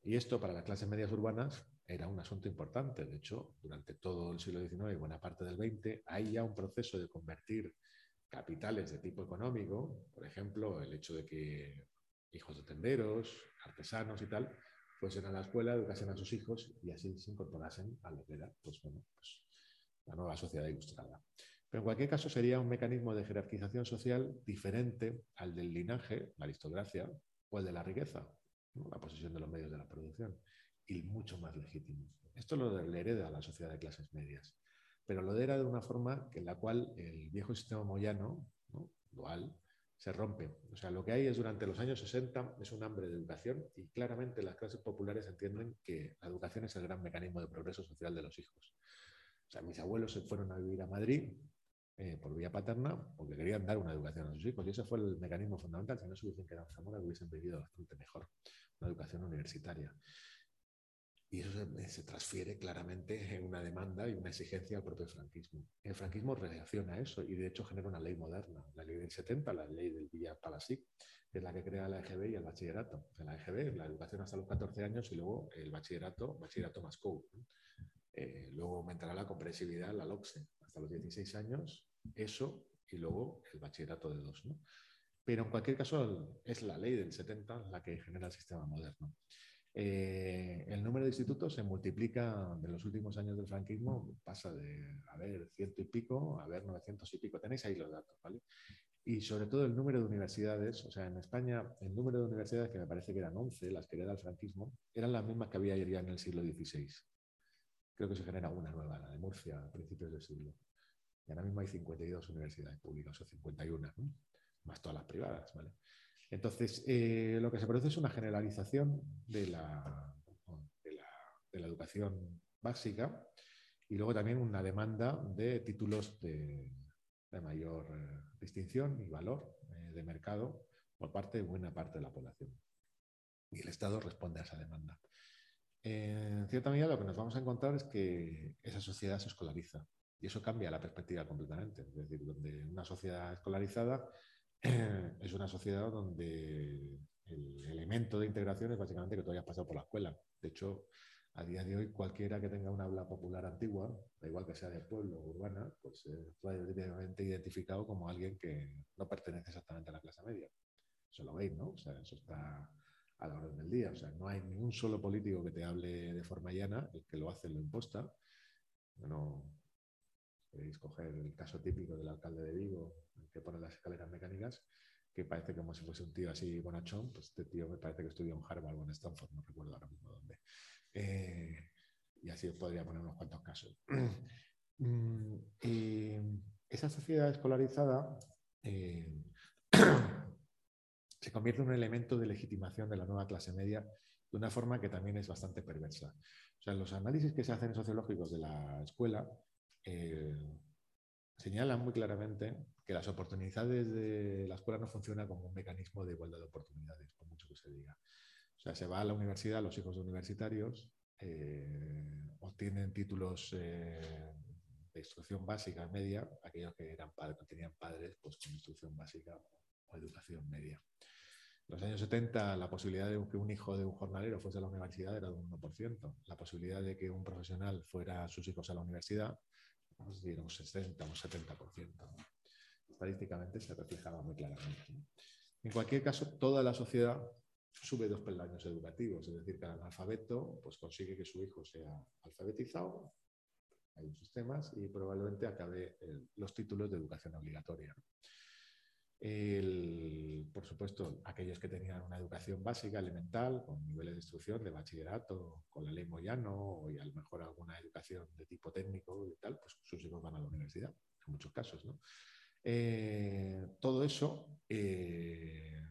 Y esto para las clases medias urbanas era un asunto importante. De hecho, durante todo el siglo XIX y buena parte del XX, hay ya un proceso de convertir capitales de tipo económico, por ejemplo, el hecho de que hijos de tenderos, artesanos y tal, fuesen a la escuela, educasen a sus hijos y así se incorporasen a lo que era pues, pues, la nueva sociedad ilustrada. Pero en cualquier caso sería un mecanismo de jerarquización social diferente al del linaje, la aristocracia, o el de la riqueza, la posesión de los medios de la producción, y mucho más legítimo. Esto lo hereda a la sociedad de clases medias, pero lo era de una forma en la cual el viejo sistema moyano, dual, se rompe. O sea, lo que hay es durante los años 60 es un hambre de educación y claramente las clases populares entienden que la educación es el gran mecanismo de progreso social de los hijos. O sea, mis abuelos se fueron a vivir a Madrid eh, por vía paterna porque querían dar una educación a sus hijos y ese fue el mecanismo fundamental. Si no se hubiesen quedado en Zamora, hubiesen vivido bastante mejor una educación universitaria. Y eso se, transfiere claramente en una demanda y una exigencia al propio franquismo. El franquismo reacciona a eso y de hecho genera una ley moderna, la ley del 70, la ley del Villa Palasic, que es la que crea la EGB y el bachillerato. la EGB, la educación hasta los 14 años y luego el bachillerato, bachillerato más code. Eh, luego aumentará la comprensibilidad, la LOCSE, hasta los 16 años, eso y luego el bachillerato de dos. Pero en cualquier caso es la ley del 70 la que genera el sistema moderno. Eh, el número de institutos se multiplica de los últimos años del franquismo, pasa de haber ciento y pico a haber 900 y pico. Tenéis ahí los datos, ¿vale? Y sobre todo el número de universidades, o sea, en España el número de universidades, que me parece que eran 11, las que era el franquismo, eran las mismas que había ya en el siglo XVI. Creo que se genera una nueva, la de Murcia, a principios del siglo. Y ahora mismo hay 52 universidades públicas, o 51, más todas las privadas, ¿vale? Entonces, eh, lo que se produce es una generalización de la, de la, educación básica y luego también una demanda de títulos de, mayor eh, distinción y valor eh, de mercado por parte de buena parte de la población. Y el Estado responde a esa demanda. En cierta medida lo que nos vamos a encontrar es que esa sociedad se escolariza y eso cambia la perspectiva completamente. Es decir, donde una sociedad escolarizada es una sociedad donde el elemento de integración es básicamente que tú hayas pasado por la escuela. De hecho, a día de hoy, cualquiera que tenga una habla popular antigua, da igual que sea de pueblo o urbana, pues es prácticamente identificado como alguien que no pertenece exactamente a la clase media. Eso lo veis, ¿no? O sea, eso está a la orden del día. O sea, no hay ni un solo político que te hable de forma llana, el que lo hace lo imposta. Bueno, podéis coger el caso típico del alcalde de Vigo, que pone las escaleras mecánicas, que parece como si fuese un tío así bonachón, pues este tío me parece que estudió en Harvard o en Stanford, no recuerdo ahora mismo dónde. Eh, y así podría poner unos cuantos casos. Mm, esa sociedad escolarizada eh, se convierte en un elemento de legitimación de la nueva clase media de una forma que también es bastante perversa. O sea, los análisis que se hacen sociológicos de la escuela eh, señalan muy claramente que las oportunidades de la escuela no funcionan como un mecanismo de igualdad de oportunidades, por mucho que se diga. O sea, se va a la universidad, los hijos de universitarios eh, obtienen títulos eh, de instrucción básica media, aquellos que eran padres, tenían padres pues, con instrucción básica o educación media. En los años 70 la posibilidad de que un hijo de un jornalero fuese a la universidad era de un 1%. La posibilidad de que un profesional fuera a sus hijos a la universidad vamos a decir, un 60, un 70%. Estadísticamente se reflejaba muy claramente. En cualquier caso, toda la sociedad sube dos peldaños educativos, es decir, cada analfabeto pues, consigue que su hijo sea alfabetizado, hay sistemas, y probablemente acabe los títulos de educación obligatoria. Por supuesto, aquellos que tenían una educación básica, elemental, con niveles de instrucción de bachillerato, con la ley Moyano, y a lo mejor alguna educación de tipo técnico y tal, pues sus hijos van a la universidad, en muchos casos. Eh, todo eso, eh,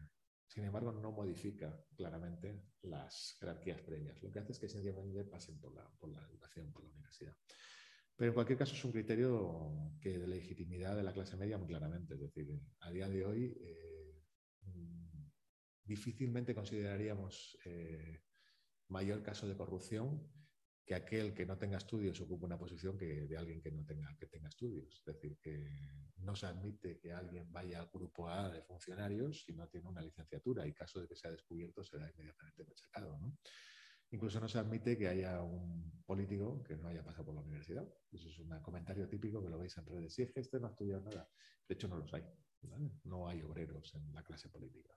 sin embargo, no modifica claramente las jerarquías previas. Lo que hace es que sencillamente pasen por la educación, por la universidad. Pero en cualquier caso es un criterio que de legitimidad de la clase media muy claramente. Es decir, a día de hoy eh, mm, difícilmente consideraríamos mayor caso de corrupción que aquel que no tenga estudios ocupe una posición que de alguien que no tenga, que tenga estudios. Es decir, que no se admite que alguien vaya al grupo A de funcionarios si no tiene una licenciatura y caso de que sea descubierto será inmediatamente machacado. Incluso no se admite que haya un político que no haya pasado por la universidad. Eso es un comentario típico que lo veis en redes. Si es que este no ha estudiado nada. De hecho, no los hay. No hay obreros en la clase política.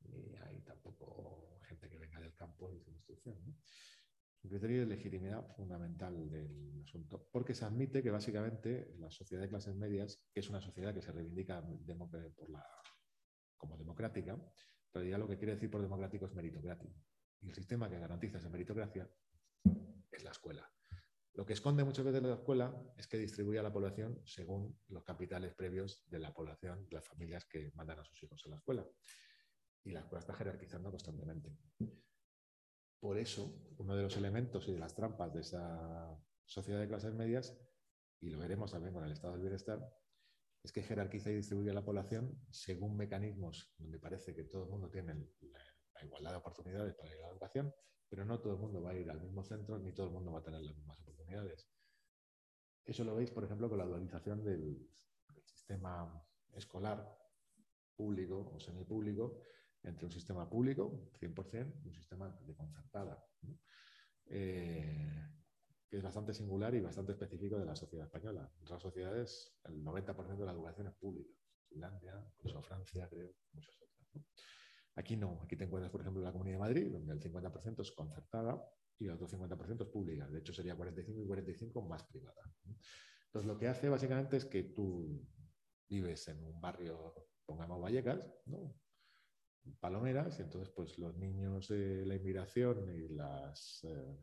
Ni hay tampoco gente que venga del campo y sin instrucción. ¿no? un criterio de legitimidad fundamental del asunto, porque se admite que básicamente la sociedad de clases medias, que es una sociedad que se reivindica por la, como democrática, pero ya lo que quiere decir por democrático es meritocrático. Y el sistema que garantiza esa meritocracia es la escuela. Lo que esconde muchas veces la escuela es que distribuye a la población según los capitales previos de la población, de las familias que mandan a sus hijos a la escuela. Y la escuela está jerarquizando constantemente. Por eso, uno de los elementos y de las trampas de esa sociedad de clases medias, y lo veremos también con el estado del bienestar, es que jerarquiza y distribuye a la población según mecanismos donde parece que todo el mundo tiene igualdad de oportunidades para ir a la educación, pero no todo el mundo va a ir al mismo centro ni todo el mundo va a tener las mismas oportunidades. Eso lo veis, por ejemplo, con la dualización del, sistema escolar público o semipúblico, entre un sistema público, 100%, y un sistema de concertada, eh, que es bastante singular y bastante específico de la sociedad española. En otras sociedades, el 90% de la educación es pública. Finlandia, incluso Francia, creo, muchas otras. Aquí no, aquí te encuentras, por ejemplo, la Comunidad de Madrid, donde el 50% es concertada y el otro 50% es pública. De hecho, sería 45 y 45 más privada. Entonces, lo que hace básicamente es que tú vives en un barrio, pongamos Vallecas, ¿no? palomeras y entonces pues los niños de la inmigración y las eh,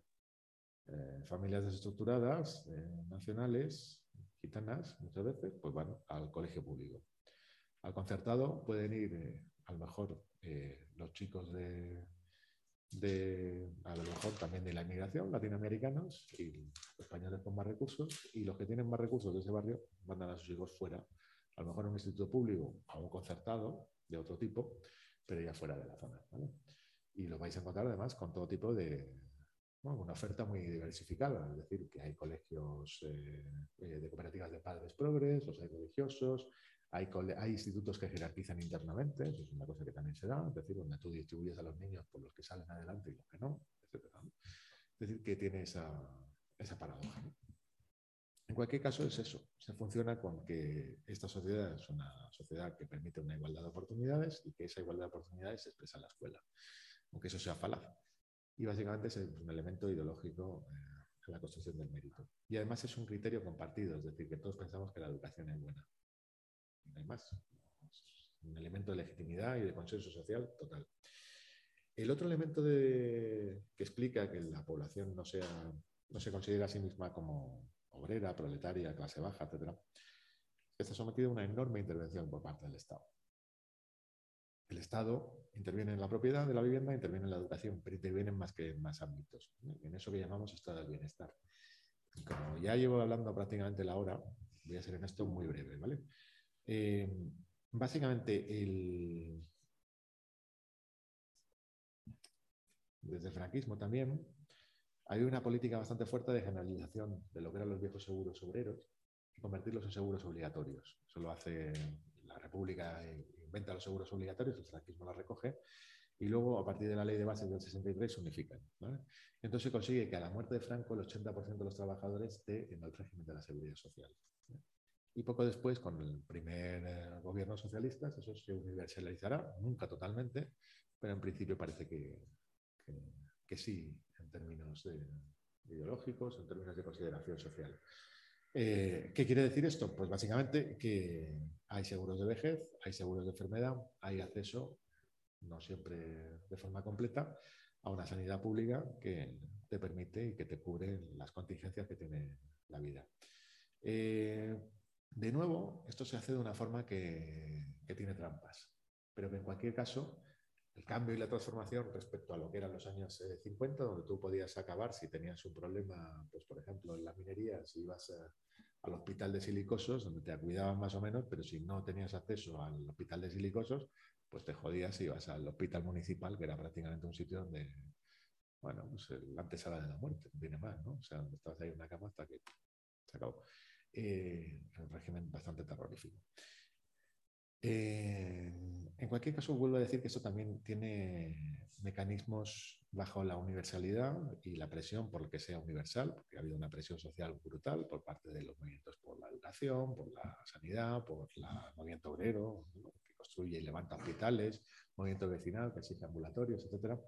eh, familias desestructuradas eh, nacionales, gitanas muchas veces, pues van al colegio público. Al concertado pueden ir a lo mejor los chicos de, de, a lo mejor también de la inmigración, latinoamericanos y españoles con más recursos, y los que tienen más recursos de ese barrio mandan a sus hijos fuera, a lo mejor a un instituto público, a un concertado de otro tipo, pero ya fuera de la zona. Y lo vais a encontrar además con todo tipo de, una oferta muy diversificada, es decir, que hay colegios eh, eh, de cooperativas de padres progres, los hay religiosos, hay, hay, institutos que jerarquizan internamente, eso es una cosa que también se da, es decir, donde tú distribuyes a los niños por los que salen adelante y los que no, etc. Es decir, que tiene esa, esa paradoja. En cualquier caso es eso, se funciona con que esta sociedad es una sociedad que permite una igualdad de oportunidades y que esa igualdad de oportunidades se expresa en la escuela, aunque eso sea falaz. Y básicamente es un elemento ideológico eh, en la construcción del mérito. Y además es un criterio compartido, es decir, que todos pensamos que la educación es buena. Hay más. Un elemento de legitimidad y de consenso social total. El otro elemento que explica que la población no, sea, no se considera a sí misma como obrera, proletaria, clase baja, etc., está sometido a una enorme intervención por parte del Estado. El Estado interviene en la propiedad de la vivienda, interviene en la educación, pero interviene más que en más ámbitos, en eso que llamamos estado del bienestar. Y como ya llevo hablando prácticamente la hora, voy a ser en esto muy breve, ¿vale? Eh, básicamente, desde el franquismo también, hay una política bastante fuerte de generalización de lo que eran los viejos seguros obreros y convertirlos en seguros obligatorios. Eso lo hace la República, eh, inventa los seguros obligatorios, el franquismo la recoge y luego a partir de la ley de bases del 63 se unifican. Entonces se consigue que a la muerte de Franco el 80% de los trabajadores esté en el régimen de la seguridad social. Y poco después, con el primer eh, gobierno socialista, eso se universalizará, nunca totalmente, pero en principio parece que, que, sí, en términos ideológicos, en términos de consideración social. Eh, ¿Qué quiere decir esto? Pues básicamente que hay seguros de vejez, hay seguros de enfermedad, hay acceso, no siempre de forma completa, a una sanidad pública que te permite y que te cubre las contingencias que tiene la vida. Eh, de nuevo, esto se hace de una forma que, tiene trampas, pero que en cualquier caso, el cambio y la transformación respecto a lo que eran los años 50, eh, donde tú podías acabar si tenías un problema, pues por ejemplo, en la minería, si ibas al hospital de silicosos, donde te cuidaban más o menos, pero si no tenías acceso al hospital de silicosos, pues te jodías y ibas al hospital municipal, que era prácticamente un sitio donde, bueno, pues la antesala de la muerte, no tiene más, ¿no? O sea, donde estabas ahí en una cama hasta que se acabó. Eh, un régimen bastante terrorífico. Eh, en cualquier caso, vuelvo a decir que esto también tiene mecanismos bajo la universalidad y la presión por lo que sea universal, porque ha habido una presión social brutal por parte de los movimientos por la educación, por la sanidad, por el movimiento obrero, que construye y levanta hospitales, movimiento vecinal que exige ambulatorios, etcétera,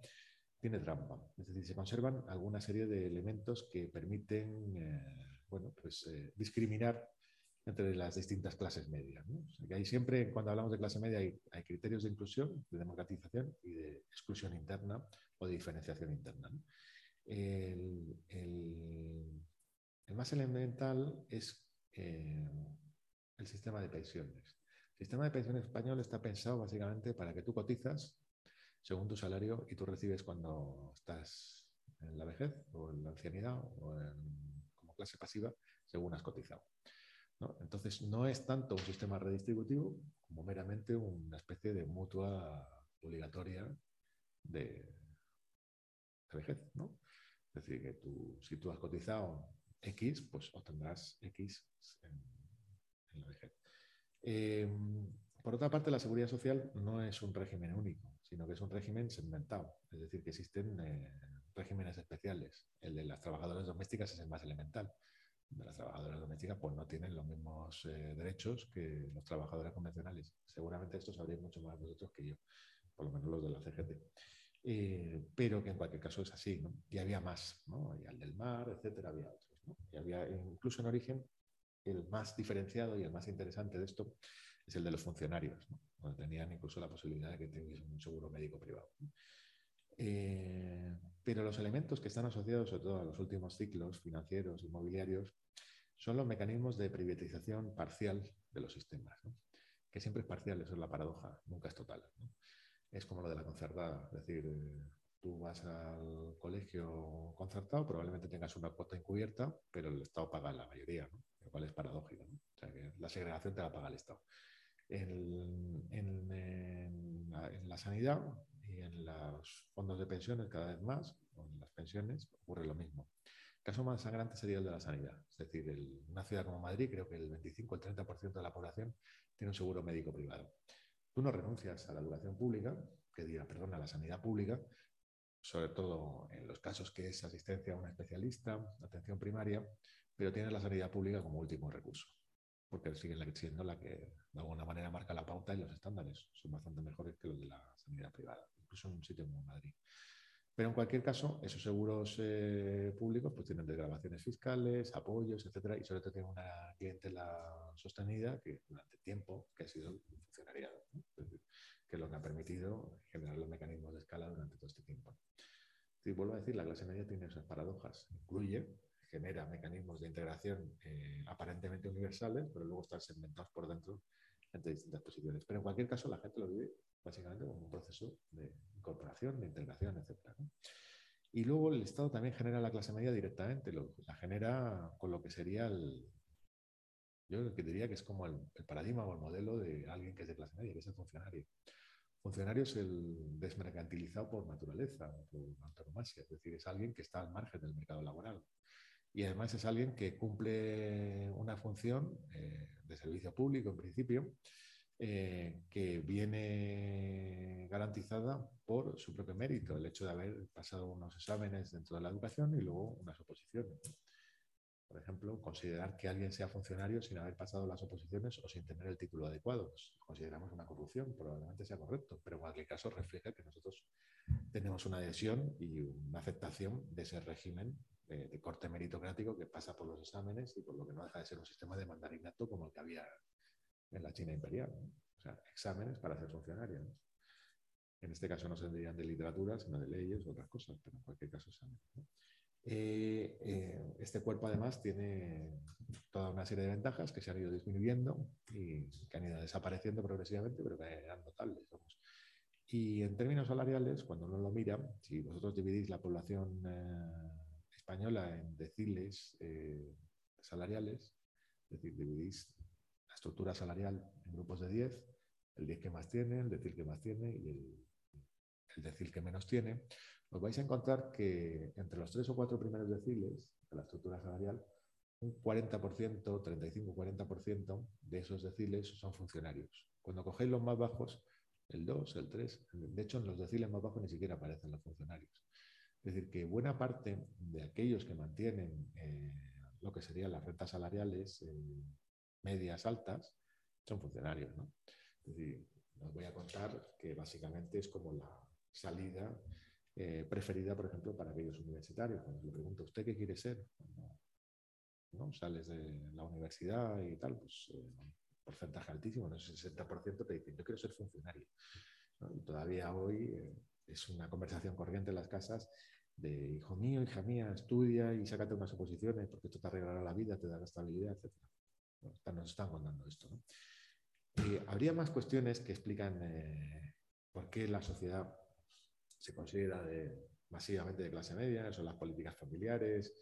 tiene trampa. Es decir, se conservan alguna serie de elementos que permiten eh, bueno, pues, eh, discriminar entre las distintas clases medias. hay siempre, cuando hablamos de clase media, hay, criterios de inclusión, de democratización y de exclusión interna o de diferenciación interna. El, más elemental es eh, el sistema de pensiones. El sistema de pensiones español está pensado básicamente para que tú cotizas según tu salario y tú recibes cuando estás en la vejez o en la ancianidad o como clase pasiva según has cotizado. Entonces, no es tanto un sistema redistributivo como meramente una especie de mutua obligatoria de, vejez. Es decir, que tú, si tú has cotizado X, pues obtendrás X en, la vejez. Em, por otra parte, la seguridad social no es un régimen único, sino que es un régimen segmentado. Es decir, que existen eh, regímenes especiales. El de las trabajadoras domésticas es el más elemental de las trabajadoras domésticas pues no tienen los mismos eh, derechos que los trabajadores convencionales. Seguramente esto sabréis mucho más vosotros que yo, por lo menos los de la CGT. Eh, pero que en cualquier caso es así, ¿no? Y había más, ¿no? Y al del mar, etcétera, había otros. Y había, incluso en origen, el más diferenciado y el más interesante de esto es el de los funcionarios, ¿no? Donde tenían incluso la posibilidad de que tuviesen un seguro médico privado. Eh, pero los elementos que están asociados sobre todo a los últimos ciclos financieros, inmobiliarios, son los mecanismos de privatización parcial de los sistemas, que siempre es parcial, eso es la paradoja, nunca es total. Es como lo de la concertada, es decir, eh, tú vas al colegio concertado, probablemente tengas una cuota encubierta, pero el Estado paga la mayoría, lo cual es paradójico. O sea, que la segregación te la paga el Estado. En, en, la, sanidad en los fondos de pensiones cada vez más, en las pensiones, ocurre lo mismo. El caso más sangrante sería el de la sanidad. Es decir, en una ciudad como Madrid, creo que el 25 o el 30% de la población tiene un seguro médico privado. Tú no renuncias a la educación pública, que diga, perdón, a la sanidad pública, sobre todo en los casos que es asistencia a un especialista, atención primaria, pero tienes la sanidad pública como último recurso porque sigue siendo la que de alguna manera marca la pauta y los estándares son bastante mejores que los de la sanidad privada, incluso en un sitio como Madrid. Pero en cualquier caso, esos seguros eh, públicos pues tienen desgrabaciones fiscales, apoyos, etcétera, y sobre todo tienen una clientela sostenida que durante tiempo, que ha sido el funcionariado, que es lo que ha permitido generar los mecanismos de escala durante todo este tiempo. Y vuelvo a decir, la clase media tiene esas paradojas. Incluye genera mecanismos de integración eh, aparentemente universales, pero luego están segmentados por dentro entre distintas posiciones. Pero en cualquier caso, la gente lo vive básicamente como un proceso de incorporación, de integración, etc. Y luego el Estado también genera la clase media directamente, la genera con lo que sería el, yo diría que es como el, paradigma o el modelo de alguien que es de clase media, que es el funcionario. Funcionario es el desmercantilizado por naturaleza, por antonomasia, es decir, es alguien que está al margen del mercado laboral y además es alguien que cumple una función eh, de servicio público en principio, eh, que viene garantizada por su propio mérito, el hecho de haber pasado unos exámenes dentro de la educación y luego unas oposiciones. por ejemplo, considerar que alguien sea funcionario sin haber pasado las oposiciones o sin tener el título adecuado. Pues consideramos una corrupción, probablemente sea correcto, pero en cualquier caso refleja que nosotros tenemos una adhesión y una aceptación de ese régimen de, corte meritocrático que pasa por los exámenes y por lo que no deja de ser un sistema de mandarinato como el que había en la China imperial. O sea, exámenes para ser funcionario. En este caso no se tendrían de literatura, sino de leyes o otras cosas, pero en cualquier caso exámenes. Eh, eh, este cuerpo además tiene toda una serie de ventajas que se han ido disminuyendo y que han ido desapareciendo progresivamente, pero que eran notables. Y en términos salariales, cuando uno lo mira, si vosotros dividís la población eh, española en deciles salariales, es decir, dividís la estructura salarial en grupos de 10, el 10 que más tiene, el decil que más tiene y el, el decil que menos tiene, os vais a encontrar que entre los tres o cuatro primeros deciles de la estructura salarial, un 40%, 35-40% de esos deciles son funcionarios. Cuando cogéis los más bajos, el 2, el 3, de hecho en los deciles más bajos ni siquiera aparecen los funcionarios. Es decir, que buena parte de aquellos que mantienen eh, lo que serían las rentas salariales eh, medias altas son funcionarios. ¿no? Os voy a contar que básicamente es como la salida eh, preferida, por ejemplo, para aquellos universitarios. Cuando le pregunto, ¿usted qué quiere ser? ¿no? Sales de la universidad y tal, pues eh, porcentaje altísimo, no sé, 60% te dicen, yo quiero ser funcionario. Y todavía hoy es una conversación corriente en las casas de, hijo mío, hija mía, estudia y sácate unas oposiciones porque esto te arreglará la vida, te dará estabilidad, etc. nos están contando esto. ¿no? habría más cuestiones que explican por qué la sociedad se considera masivamente de clase media, son las políticas familiares,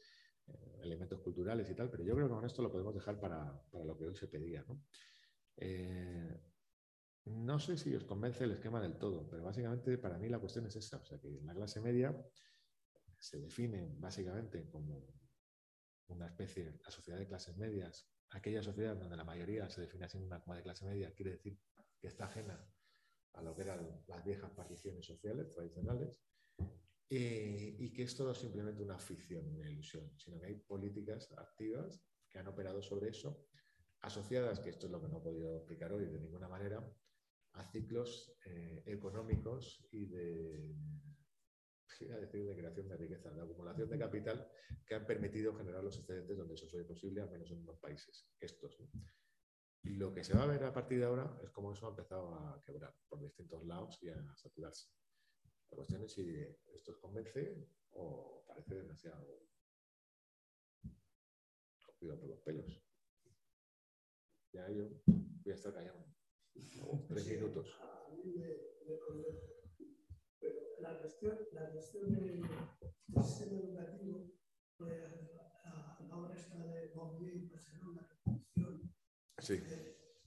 eh, elementos culturales y tal, pero yo creo que con esto lo podemos dejar para, lo que hoy se pedía. Eh, no sé si os convence el esquema del todo, pero básicamente para mí la cuestión es esa, o sea que la clase media se define básicamente como una especie, la sociedad de clases medias, aquella sociedad donde la mayoría se define así como de clase media, quiere decir que está ajena a lo que eran las viejas particiones sociales tradicionales, eh, y que esto no es simplemente una ficción, una ilusión, sino que hay políticas activas que han operado sobre eso, asociadas, que esto es lo que no he podido explicar hoy de ninguna manera, a ciclos eh, económicos y de, decir, de creación de riqueza, de acumulación de capital que han permitido generar los excedentes donde eso fue posible, al menos en unos países, estos. Y lo que se va a ver a partir de ahora es cómo eso ha empezado a quebrar por distintos lados y a saturarse. La cuestión es si esto os convence o parece demasiado cogido por los pelos. Ya yo voy a estar callado. Tres minutos. Pero la cuestión, la cuestión del, sistema educativo, pues, ahora está de Bombay y Barcelona, Sí.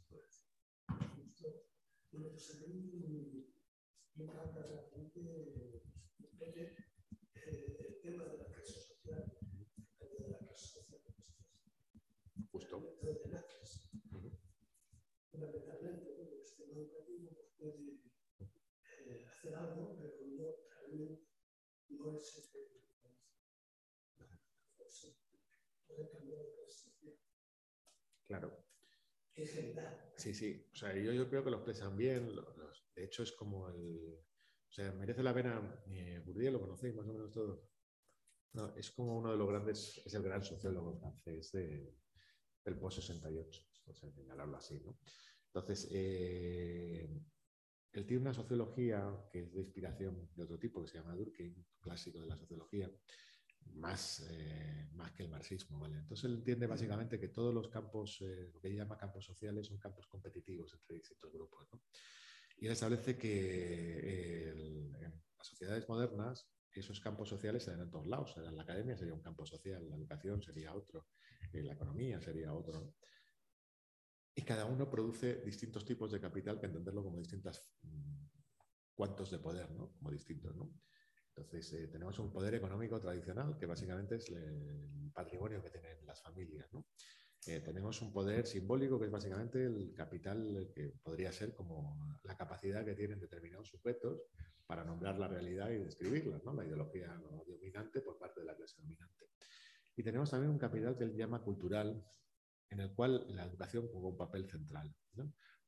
Pues, bueno, pues a mí me encanta realmente el tema de la clase social, el tema de la clase social. Justo. De nazis. Fundamentalmente, bueno, el sistema educativo pues, puede eh, hacer algo, pero no realmente Claro. Sí, sí. O sea, yo, creo que lo expresan bien. de hecho, es como el. O sea, merece la pena. Eh, Bourdieu lo conocéis más o menos todo. No, es como uno de los grandes. Es el gran sociólogo francés de, del post-68. O sea, señalarlo así, ¿no? Entonces, eh, él tiene una sociología que es de inspiración de otro tipo, que se llama Durkheim, clásico de la sociología, más, eh, más que el marxismo. ¿vale? Entonces él entiende básicamente que todos los campos, eh, lo que llama campos sociales, son campos competitivos entre distintos grupos. ¿no? Y él establece que en las sociedades modernas esos campos sociales se dan en todos lados. La academia sería un campo social, la educación sería otro, la economía sería otro. Y cada uno produce distintos tipos de capital que entenderlo como distintas mm, cuantos de poder, ¿no? como distintos. ¿no? Entonces, eh, tenemos un poder económico tradicional, que básicamente es el patrimonio que tienen las familias. Eh, tenemos un poder simbólico, que es básicamente el capital que podría ser como la capacidad que tienen determinados sujetos para nombrar la realidad y describirla, ¿no? la ideología dominante por parte de la clase dominante. Y tenemos también un capital que él llama cultural, en el cual la educación juega un papel central,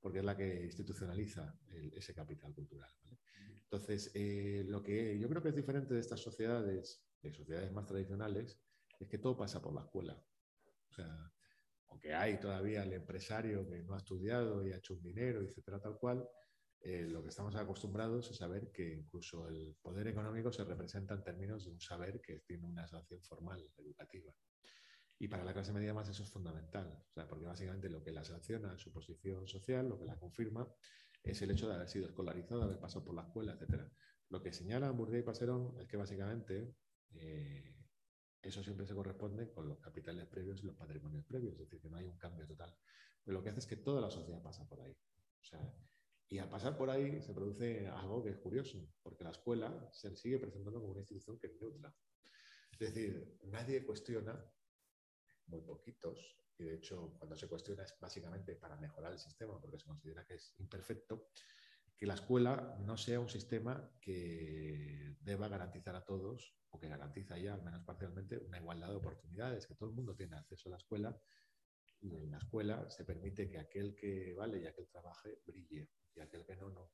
porque es la que institucionaliza ese capital cultural. Entonces, eh, lo que yo creo que es diferente de estas sociedades, de sociedades más tradicionales, es que todo pasa por la escuela. O sea, aunque hay todavía el empresario que no ha estudiado y ha hecho un dinero, etcétera, tal cual, eh, lo que estamos acostumbrados es saber que incluso el poder económico se representa en términos de un saber que tiene una sanción formal, educativa. Y para la clase media más eso es fundamental, o porque básicamente lo que la sanciona en su posición social, lo que la confirma, es el hecho de haber sido escolarizado, haber pasado por la escuela, etc. Lo que señalan Bourdieu y Passerón es que básicamente eh, eso siempre se corresponde con los capitales previos y los patrimonios previos, es decir, que no hay un cambio total. Pero lo que hace es que toda la sociedad pasa por ahí. y al pasar por ahí se produce algo que es curioso, porque la escuela se sigue presentando como una institución que es neutra. Es decir, nadie cuestiona, muy poquitos, y de hecho cuando se cuestiona es básicamente para mejorar el sistema, porque se considera que es imperfecto, que la escuela no sea un sistema que deba garantizar a todos, o que garantiza ya, al menos parcialmente, una igualdad de oportunidades, que todo el mundo tiene acceso a la escuela, y en la escuela se permite que aquel que vale y aquel trabaje brille, y aquel que no, no.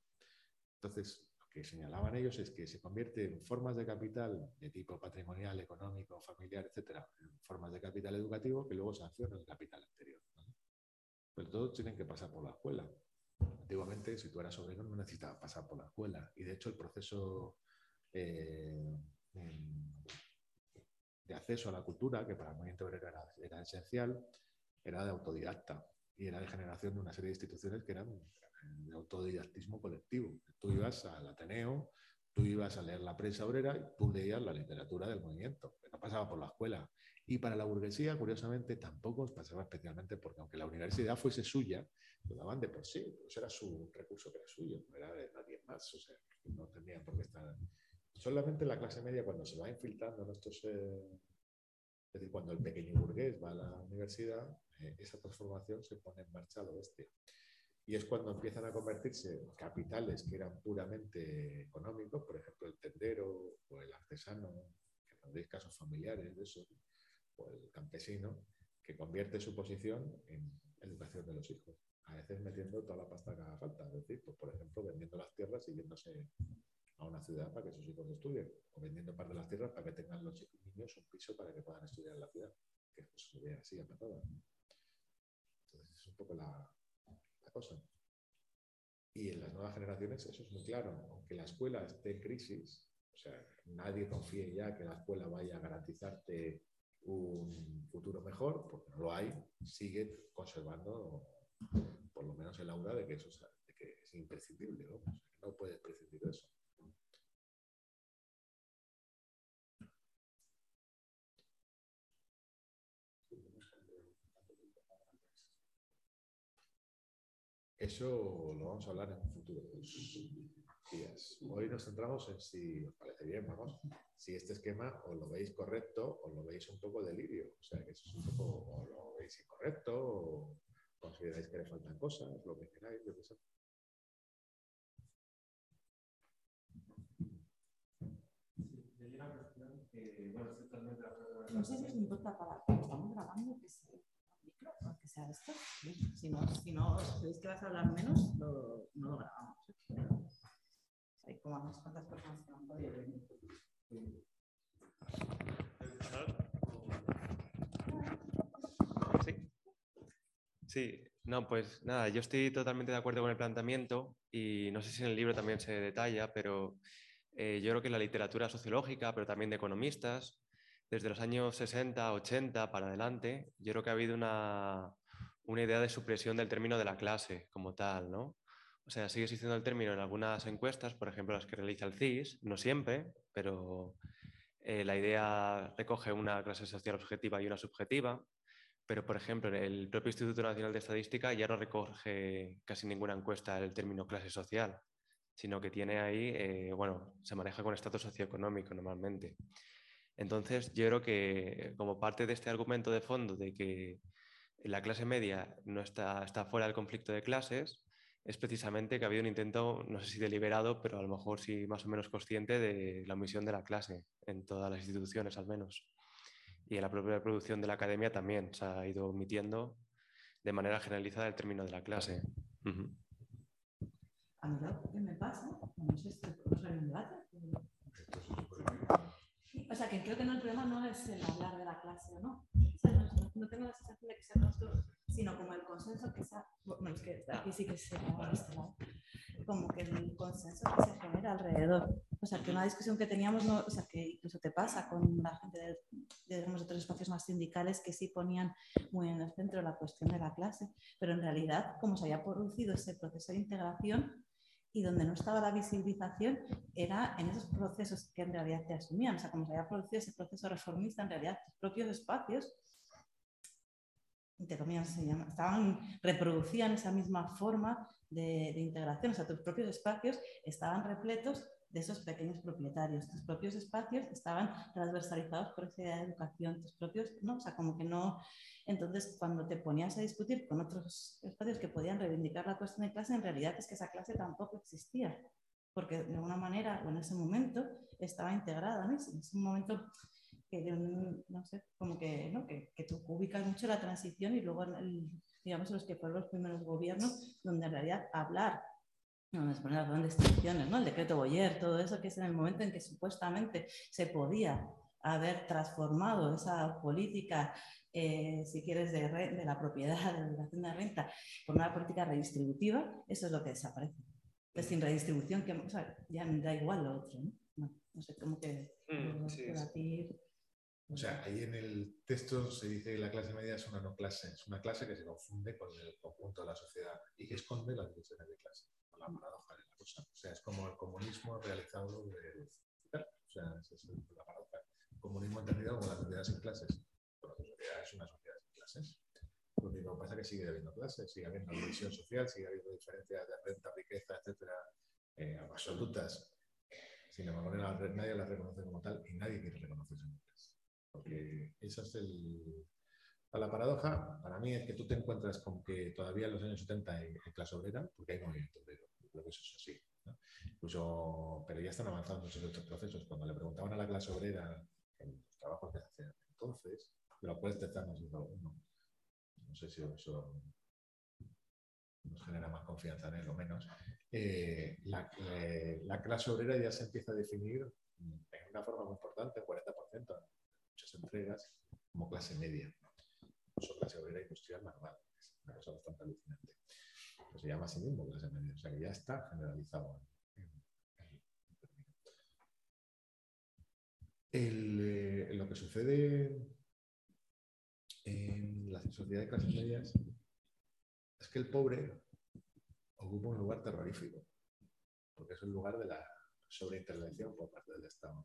Entonces, señalaban ellos es que se convierte en formas de capital de tipo patrimonial, económico, familiar, etcétera, en formas de capital educativo que luego sancionan el capital anterior. Pero todos tienen que pasar por la escuela. Antiguamente, si tú eras obrero, no necesitabas pasar por la escuela. Y de hecho, el proceso eh, de acceso a la cultura, que para el movimiento obrero era, esencial, era de autodidacta y era de generación de una serie de instituciones que eran de autodidactismo colectivo. Tú ibas al Ateneo, tú ibas a leer la prensa obrera y tú leías la literatura del movimiento, que no pasaba por la escuela. Y para la burguesía, curiosamente, tampoco pasaba especialmente porque aunque la universidad fuese suya, lo daban de por sí, pues era su recurso que era suyo, no era de nadie más, o sea, no tenían por qué estar... Solamente la clase media, cuando se va infiltrando en estos... Eh, es decir, cuando el pequeño burgués va a la universidad, eh, esa transformación se pone en marcha a lo bestia. Y es cuando empiezan a convertirse capitales que eran puramente económicos, por ejemplo, el tendero o el artesano, que tendréis casos familiares de eso, o el campesino, que convierte su posición en educación de los hijos. A veces metiendo toda la pasta que haga falta. Es decir, pues, por ejemplo, vendiendo las tierras y yéndose a una ciudad para que sus hijos estudien, o vendiendo parte de las tierras para que tengan los niños un piso para que puedan estudiar en la ciudad, que pues, se ve así a. Entonces, es un poco la, cosa. Y en las nuevas generaciones eso es muy claro. Aunque la escuela esté en crisis, o sea, nadie confíe ya que la escuela vaya a garantizarte un futuro mejor, porque no lo hay, sigue conservando por lo menos el aura de que eso es imprescindible, ¿no? no puedes prescindir de eso. Eso lo vamos a hablar en un futuro días. Hoy nos centramos en si os parece bien, vamos, si este esquema os lo veis correcto o lo veis un poco delirio. O sea, que eso es un poco, o lo veis incorrecto, o consideráis que le faltan cosas, lo que queráis, yo qué sé. No sé si os importa para estamos grabando que que Si no, si no creéis que vas a hablar menos, lo, no lo grabamos. Hay como unas cuantas personas que han podido venir. Sí. Sí, no, pues nada, yo estoy totalmente de acuerdo con el planteamiento y no sé si en el libro también se detalla, pero eh, yo creo que la literatura sociológica, pero también de economistas, desde los años 60, 80 para adelante, yo creo que ha habido una, una idea de supresión del término de la clase como tal, ¿no? O sea, sigue existiendo el término en algunas encuestas, por ejemplo las que realiza el CIS, no siempre, pero eh, la idea recoge una clase social objetiva y una subjetiva, pero por ejemplo el propio Instituto Nacional de Estadística ya no recoge casi ninguna encuesta el término clase social, sino que tiene ahí, eh, bueno, se maneja con estatus socioeconómico normalmente. Entonces, yo creo que como parte de este argumento de fondo de que la clase media no está, está fuera del conflicto de clases, es precisamente que ha habido un intento, no sé si deliberado, pero a lo mejor sí más o menos consciente de la omisión de la clase en todas las instituciones al menos. Y en la propia producción de la academia también se ha ido omitiendo de manera generalizada el término de la clase. A mí lo que me pasa, no sé si ver un debate. O sea, que creo que no, el problema no es el hablar de la clase no. O sea, no, no, tengo la sensación de que sea nuestro, sino como el consenso que sea, bueno, es que aquí sí que se este como que el consenso que se genera alrededor. O sea, que una discusión que teníamos, no, o sea, que incluso te pasa con la gente de, digamos, de otros espacios más sindicales que sí ponían muy en el centro la cuestión de la clase, pero en realidad, como se había producido ese proceso de integración, y donde no estaba la visibilización era en esos procesos que en realidad te asumían, o sea, como se había producido ese proceso reformista, en realidad tus propios espacios, se estaban, reproducían esa misma forma de, de integración, o sea, tus propios espacios estaban repletos de esos pequeños propietarios. Tus propios espacios estaban transversalizados por esa de educación, tus propios, ¿no? O sea, como que no. Entonces, cuando te ponías a discutir con otros espacios que podían reivindicar la cuestión de clase, en realidad es que esa clase tampoco existía, porque de alguna manera, o en ese momento, estaba integrada, ¿no? Es un momento que, no sé, como que, ¿no? que, que tú ubicas mucho la transición y luego, el, digamos, los que fueron los primeros gobiernos, donde en realidad hablar no, las grandes distinciones, ¿no? El decreto Boyer, todo eso que es en el momento en que supuestamente se podía haber transformado esa política, eh, si quieres, de, de, la propiedad, de la educación de renta, por una política redistributiva, eso es lo que desaparece. Pues sin redistribución, que, o sea, ya da igual lo otro, ¿no? No, sé cómo que... Mm, sí, sí. O sea, ahí en el texto se dice que la clase media es una no clase, es una clase que se confunde con el conjunto de la sociedad y que esconde las divisiones de clase la paradoja de la cosa. O sea, es como el comunismo realizado de... O sea, es la paradoja. El comunismo entendido como la sociedad sin clases. Pero la sociedad es una sociedad sin clases. Lo único que pasa es que sigue habiendo clases, sigue habiendo división social, sigue habiendo diferencias de renta, riqueza, etcétera, eh, absolutas. Sin embargo, nadie las reconoce como tal y nadie quiere reconocerse como clase. Porque esa es el, la paradoja para mí es que tú te encuentras con que todavía en los años 70 hay, clase obrera, porque hay movimiento obrero que eso es así. Incluso, pero ya están avanzando muchos otros procesos. Cuando le preguntaban a la clase obrera en los trabajos que hacían entonces, pero puedes testarnos uno. No sé si eso nos genera más confianza en él o menos. Eh, la, eh, la, clase obrera ya se empieza a definir en una forma muy importante, 40% en muchas entregas, como clase media. Eso clase obrera industrial normal. Es una cosa bastante alucinante se llama así mismo clase media, o sea que ya está generalizado. Eh, lo que sucede en la sociedad de clases medias es que el pobre ocupa un lugar terrorífico, porque es el lugar de la sobreintervención por parte del Estado.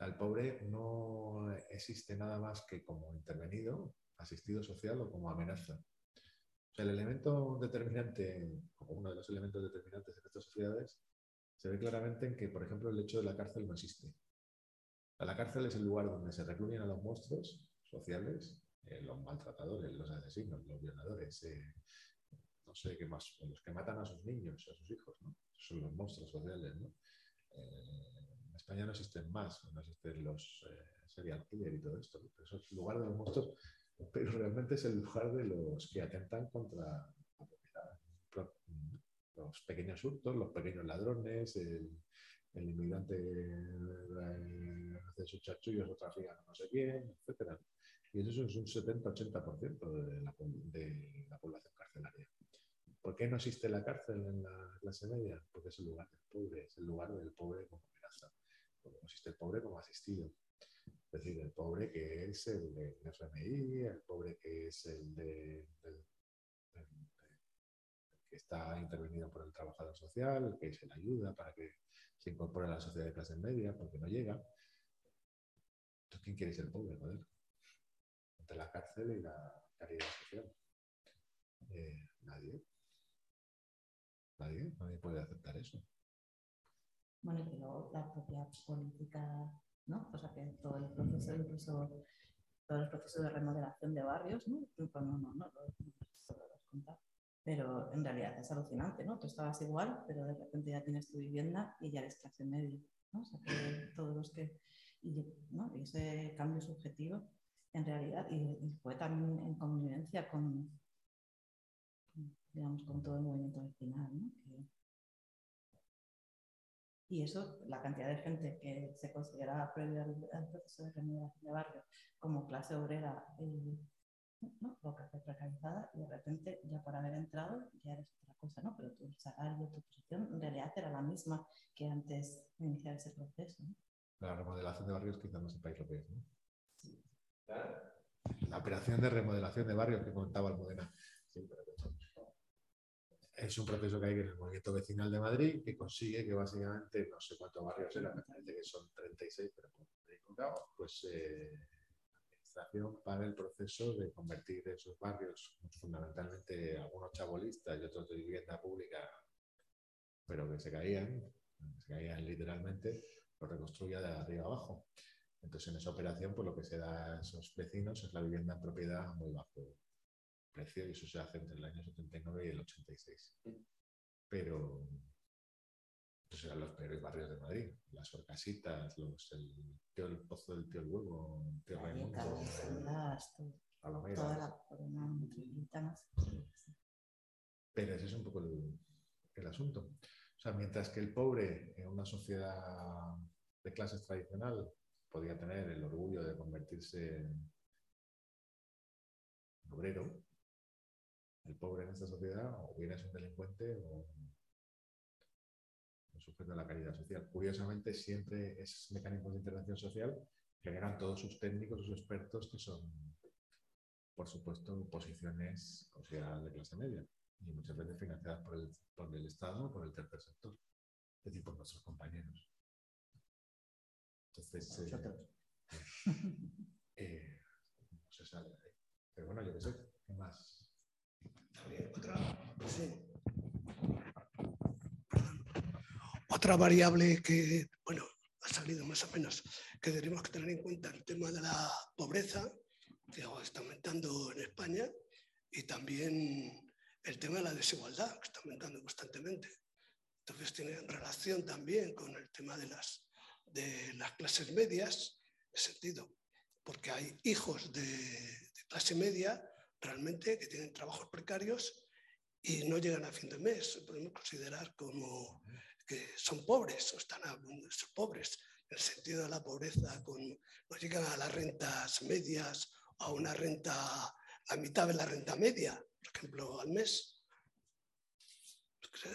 el pobre no existe nada más que como intervenido, asistido social o como amenaza el elemento determinante, como uno de los elementos determinantes en estas sociedades, se ve claramente en que, por ejemplo, el hecho de la cárcel no existe. La cárcel es el lugar donde se recluyen a los monstruos sociales, eh, los maltratadores, los asesinos, los violadores, eh, no sé qué más, los que matan a sus niños, a sus hijos, ¿no? son los monstruos sociales. ¿no? Eh, en España no existen más, no existen los serial killer y todo esto, pero eso es el lugar de los monstruos pero realmente es el lugar de los que atentan contra la propiedad. Los pequeños hurtos, los pequeños ladrones, el, inmigrante eh, hace sus chachullos o trafica no sé quién, etc. Y eso es un 70-80% de la, de la población carcelaria. ¿Por qué no existe la cárcel en la clase media? Porque es el lugar del pobre, es el lugar del pobre como amenaza. Porque no existe el pobre como asistido. Es decir, el pobre que es el del FMI, el pobre que es el de, que está intervenido por el trabajador social, que se le ayuda para que se incorpore a la sociedad de clase media porque no llega. Entonces, ¿quién quiere ser pobre? Joder? Entre la cárcel y la caridad social. Eh, nadie. Nadie, nadie puede aceptar eso. Bueno, pero la propia política ¿no? O sea, que todo el proceso, incluso todo el proceso de remodelación de barrios, ¿no? Pues no, no, no, pero en realidad es alucinante, ¿no? Tú estabas igual, pero de repente ya tienes tu vivienda y ya eres clase media, ¿no? O sea, que todos los que... Y, y ese cambio subjetivo en realidad, y, fue también en convivencia con, digamos, con todo el movimiento vecinal. ¿no? Y eso, la cantidad de gente que se consideraba previo al, proceso de remodelación de barrio como clase obrera eh, ¿no? precarizada y de repente ya por haber entrado ya eres otra cosa, ¿no? Pero tu salario, tu posición en realidad era la misma que antes de iniciar ese proceso. La remodelación de barrios quizás no sepáis lo que es, ¿no? La operación de remodelación de barrios que comentaba Almudena. Es un proceso que hay en el movimiento vecinal de Madrid que consigue que básicamente, no sé cuántos barrios eran, me parece que son 36, pero pues eh, la administración para el proceso de convertir esos barrios, fundamentalmente algunos chabolistas y otros de vivienda pública, pero que se caían, se caían literalmente, lo reconstruya de arriba abajo. Entonces, en esa operación, pues lo que se da a esos vecinos es la vivienda en propiedad muy bajo precio y eso se hace entre el año 79 y el 86. Pero esos eran los peores barrios de Madrid. Las Orcasitas, los, el, el Pozo del Tío el Huevo, el Tío Raimundo, Palomera. Pero ese es un poco el, el asunto. O sea, mientras que el pobre en una sociedad de clases tradicional podía tener el orgullo de convertirse en obrero, el pobre en esta sociedad o bien es un delincuente o un sujeto de la caridad social. Curiosamente, siempre esos mecanismos de intervención social generan todos sus técnicos, sus expertos, que son, por supuesto, posiciones consideradas de clase media y muchas veces financiadas por el, por el Estado o por el tercer sector, es decir, por nuestros compañeros. Entonces, eh, eh, no se sale de ahí. Pero bueno, yo qué sé, ¿qué más? Sí. Otra variable que, bueno, ha salido más o menos, que tenemos que tener en cuenta el tema de la pobreza, que está aumentando en España, y también el tema de la desigualdad, que está aumentando constantemente. Entonces tiene relación también con el tema de las de las clases medias, en sentido, porque hay hijos de, clase media realmente que tienen trabajos precarios y no llegan a fin de mes. Podemos considerar como que son pobres o están son pobres en el sentido de la pobreza, con, no llegan a las rentas medias o a una renta, a mitad de la renta media, por ejemplo, al mes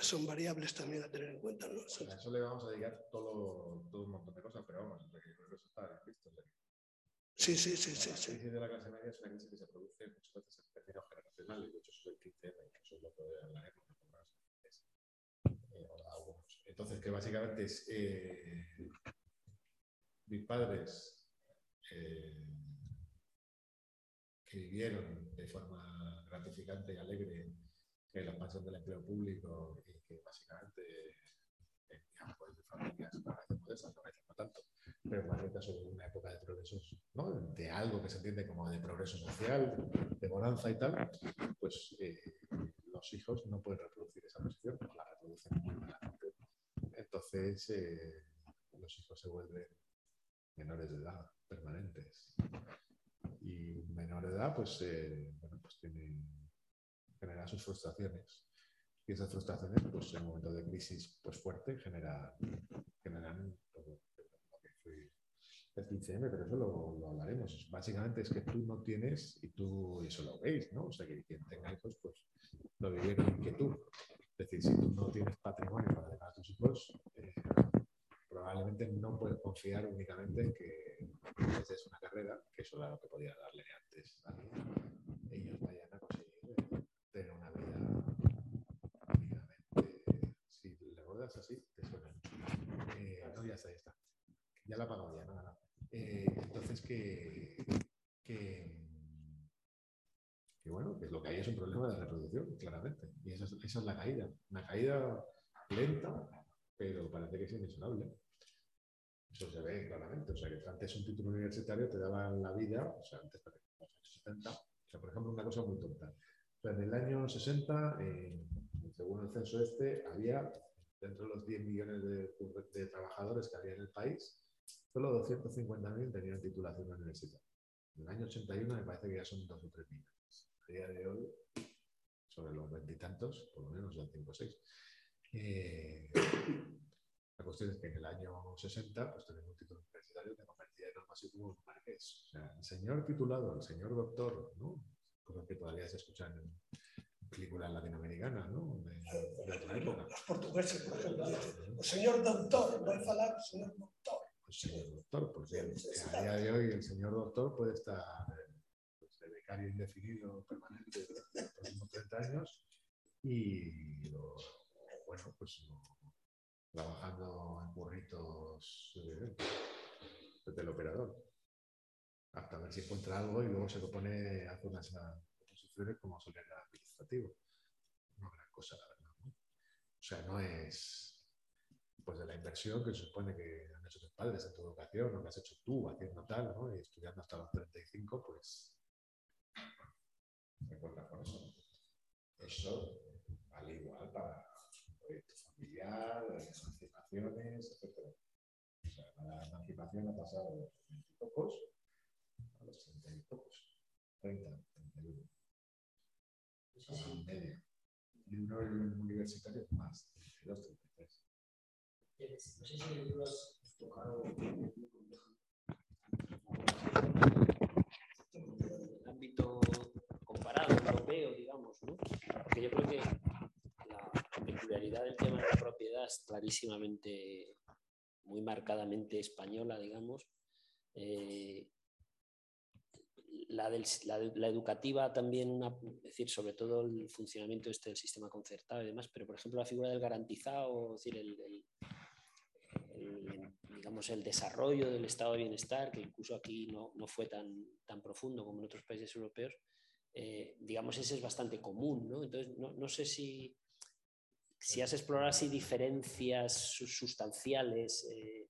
son variables también a tener en cuenta. ¿no? A eso le vamos a dedicar todo, todo un montón de cosas, pero vamos, eso está visto. Sí, sí, sí. sí, la sí. crisis de la clase media es una crisis que se produce muchas veces en términos generacionales, de hecho eso es el 15 eso es lo que hablaremos eh, Entonces, que básicamente es eh, mis padres eh, que vivieron de forma gratificante y alegre que la expansión del empleo público y que básicamente en pues, de familias no no tanto, pero más bien sobre una época de progresos, ¿no? de algo que se entiende como de progreso social, de bonanza y tal, pues eh, los hijos no pueden reproducir esa posición, o la reproducen muy malamente. Entonces, eh, los hijos se vuelven menores de edad, permanentes. Y menor de edad, pues, eh, bueno, pues tienen genera sus frustraciones. Y esas frustraciones, pues en momento de crisis pues, fuerte, genera, generan todo lo que fue el 15M, pero eso lo, hablaremos. Básicamente es que tú no tienes, y tú eso lo veis, ¿no? O sea, que quien tenga hijos, pues lo vivieron tú Es decir, si tú no tienes patrimonio para dejar a tus hijos, eh, probablemente no puedes confiar únicamente en que es una carrera, que eso era lo que podía darle antes a ellos vayan a conseguir tener una vida Si le ruedas así, te suena eh, no, ya está, ya está. Ya la apagado ya, nada. Eh, entonces, que, que, que, bueno, que lo que hay es un problema de reproducción, claramente. Y esa es, la caída. Una caída lenta, pero parece que es inexorable. Eso se ve claramente. O sea, que antes un título universitario te daba la vida, o sea, antes de los años 70, o sea, por ejemplo, una cosa muy tonta en el año 60, eh, según el censo este, había, dentro de los 10 millones de, trabajadores que había en el país, solo 250.000 tenían titulación universitaria. En el año 81 me parece que ya son dos o tres millones. A día de hoy, sobre los veintitantos, por lo menos son cinco o seis. Eh, la cuestión es que en el año 60, pues tenemos un título universitario que convertía en algo así como un marqués. O sea, el señor titulado, el señor doctor, ¿no? Como que todavía se escuchan en películas latinoamericanas, ¿no? De, de otra época. Los portugueses, por ejemplo, "O señor doctor, vai falar, señor doctor. Pues señor doctor, porque a día de hoy el señor doctor puede estar pues, de becario indefinido permanente durante los próximos 30 años y lo- bueno, pues trabajando en burritos eh, de teleoperador hasta ver si encuentra algo y luego se lo pone a unas posiciones como auxiliar administrativo. Una gran cosa, la verdad. ¿no? O sea, no es pues de la inversión que supone que hecho tus padres en tu educación, o que has hecho tú haciendo tal, ¿no? Y estudiando hasta los 35, pues recuerda con eso. Eso vale igual para un proyecto familiar, emancipaciones, etc. O sea, la emancipación ha pasado de los 20 y pocos a los 30 y pocos. 30, 31. Eso es un medio. Y uno universitario más, 32, 33. No sé si en tocado el ámbito comparado, europeo, digamos, ¿no? Porque yo creo que la peculiaridad del tema de la propiedad es clarísimamente, muy marcadamente española, digamos. Eh, la, educativa también, una- es decir, sobre todo el funcionamiento este del sistema concertado y demás, pero por ejemplo la figura del garantizado, es decir, el- el, digamos, el desarrollo del estado de bienestar, que incluso aquí no, no fue tan, tan profundo como en otros países europeos, eh, digamos, ese es bastante común, ¿no? Entonces, no, no sé si, si has explorado así diferencias su- sustanciales eh,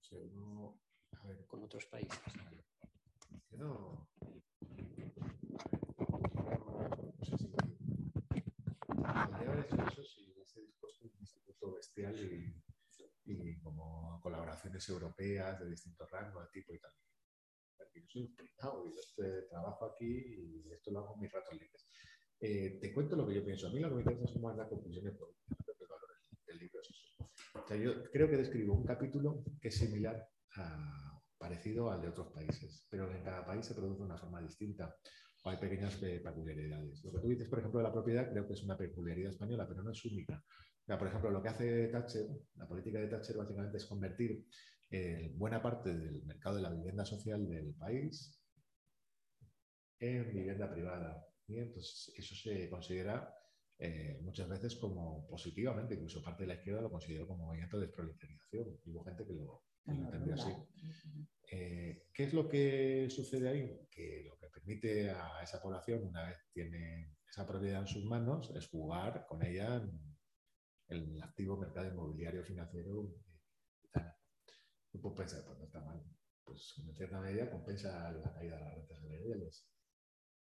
O sea, uno- a ver, con otros países. No. No sé si. Podría haber hecho eso si hubiese dispuesto un instituto bestial y, colaboraciones europeas de distintos rangos, de tipo y tal. Yo soy un pringao y yo este, trabajo aquí y esto lo hago en mis ratos libres. Eh, te cuento lo que yo pienso. A mí lo que me interesa es más las conclusiones políticas, creo que el valor del libro es eso. O sea, yo creo que describo un capítulo que es similar a, parecido al de otros países, pero en cada país se produce de una forma distinta o hay pequeñas peculiaridades. Lo que tú dices, por ejemplo, de la propiedad, creo que es una peculiaridad española, pero no es única. Por ejemplo, lo que hace Thatcher, la política de Thatcher básicamente es convertir eh, buena parte del mercado de la vivienda social del país en vivienda privada. Y entonces eso se considera eh, muchas veces como positivamente, incluso parte de la izquierda lo consideró como movimiento de desproliferación. Y hubo gente que lo, que lo entendió así. Eh, ¿Qué es lo que sucede ahí? Que lo que permite a esa población, una vez tiene esa propiedad en sus manos, es jugar con ella en el activo mercado inmobiliario financiero. y tal. Tú puedes pensar, pues no está mal. Pues en cierta medida compensa la caída de las rentas salariales.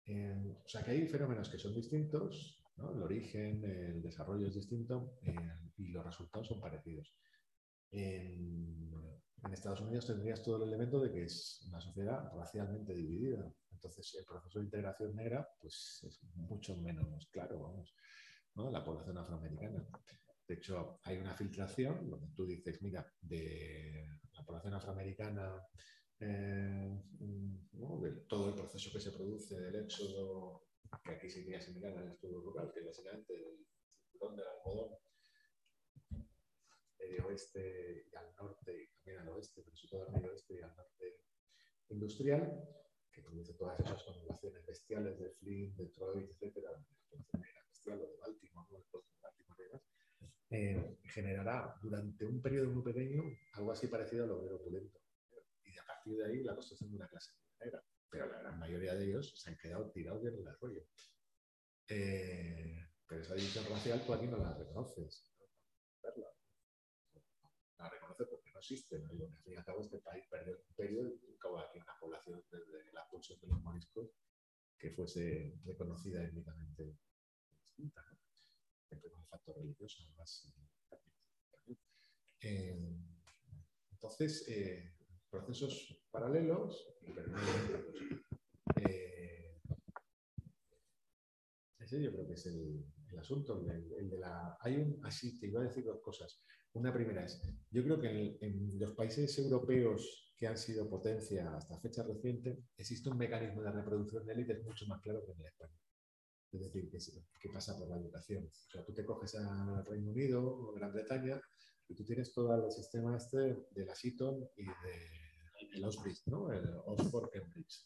Eh, o sea que hay fenómenos que son distintos, ¿no? el origen, el desarrollo es distinto eh, y los resultados son parecidos. En, en Estados Unidos tendrías todo el elemento de que es una sociedad racialmente dividida. Entonces, el proceso de integración negra pues, es mucho menos claro, vamos, ¿no? la población afroamericana. De hecho, hay una filtración donde tú dices, mira, de la población afroamericana, eh, de todo el proceso que se produce del éxodo, que aquí sería similar al éxodo rural, que básicamente el cinturón del algodón medio oeste y al norte, y también al oeste, pero sobre todo al medio oeste y al norte industrial, que produce todas esas conurbaciones bestiales de Flint, Detroit, etcétera, la bestial o de Baltimore, ¿no? de Baltimore negras, eh, generará durante un periodo muy pequeño algo así parecido a lo obrero opulento. Y a partir de ahí la construcción de una clase negra. Pero la gran mayoría de ellos se han quedado tirados en el arroyo. Eh, pero esa división racial tú aquí no la reconoces. ¿no? La reconoce porque no existe. Y al fin y al cabo este país perdió el imperio y nunca hubo aquí una población desde la expulsión de los moriscos que fuese reconocida étnicamente distinta. Con el factor religioso, además. Eh, entonces, eh, procesos paralelos, pero no eh, ese yo creo que es el, asunto, el, de la... Hay un... Así, te iba a decir dos cosas. Una primera es, yo creo que en, los países europeos que han sido potencia hasta fecha reciente, existe un mecanismo de reproducción de élites mucho más claro que en España. Es decir, que, pasa por la educación. O sea, tú te coges al Reino Unido o Gran Bretaña y tú tienes todo el sistema este de la Seaton y de el Oxbridge, ¿no? El Oxford Cambridge.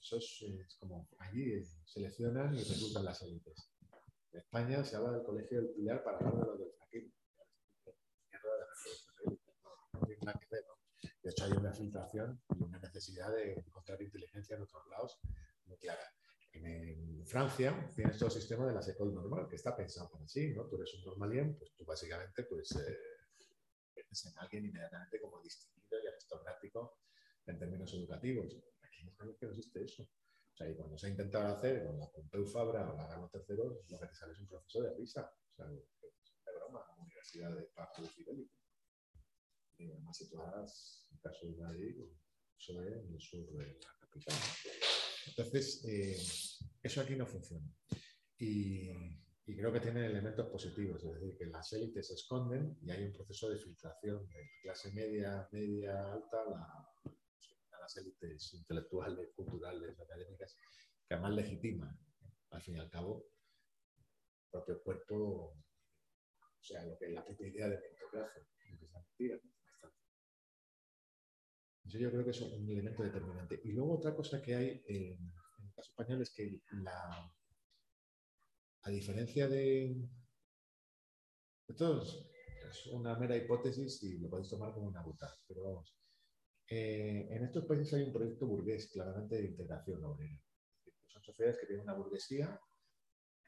Eso es, como allí seleccionan y reclutan las élites. En España se habla del Colegio del Pilar para hablar de los del que ver. De hecho, hay una filtración y una necesidad de encontrar inteligencia en otros lados muy clara. En, Francia tienes todo el sistema de la secol normal, que está pensado para así, ¿no? Tú eres un normalien, pues tú básicamente pues, eh, en alguien inmediatamente como distinguido y aristocrático en términos educativos. Aquí en España no existe eso. O sea, y cuando se ha intentado hacer con la Pompeu Fabra o la Galo III, lo que te sale es un proceso de risa. O sea, es una broma, la universidad de para producir élite. Y además situadas, en el caso de Madrid, eso es en el sur de la Entonces, eh, eso aquí no funciona. Y, creo que tiene elementos positivos, es decir, que las élites se esconden y hay un proceso de filtración de clase media, media, alta, a las élites intelectuales, culturales, académicas, que además legitima, al fin y al cabo, el propio cuerpo, o sea, lo que es la propia idea de meritocracia, que es mentira. Yo creo que es un elemento determinante. Y luego otra cosa que hay en, el caso español es que la, a diferencia de, esto es una mera hipótesis y lo podéis tomar como una buta, pero vamos. Eh, en estos países hay un proyecto burgués claramente de integración obrera. Son sociedades que tienen una burguesía,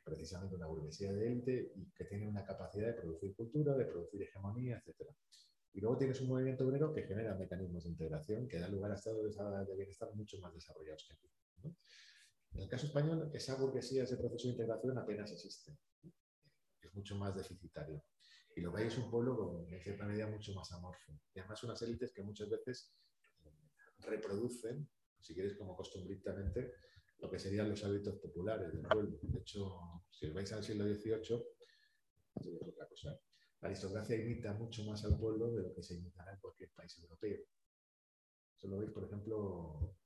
precisamente una burguesía de élite, y que tiene una capacidad de producir cultura, de producir hegemonía, etc. Y luego tienes un movimiento obrero que genera mecanismos de integración que da lugar a estados de bienestar mucho más desarrollados que aquí. En el caso español, esa burguesía, ese proceso de integración apenas existe. Es mucho más deficitario. Y lo veis un pueblo en cierta medida mucho más amorfo. Y además unas élites que muchas veces eh, reproducen, si quieres como costumbristamente, lo que serían los hábitos populares del pueblo. De hecho, si os vais al siglo XVIII, es otra cosa la aristocracia imita mucho más al pueblo de lo que se imitará en cualquier país europeo. Eso lo veis, por ejemplo,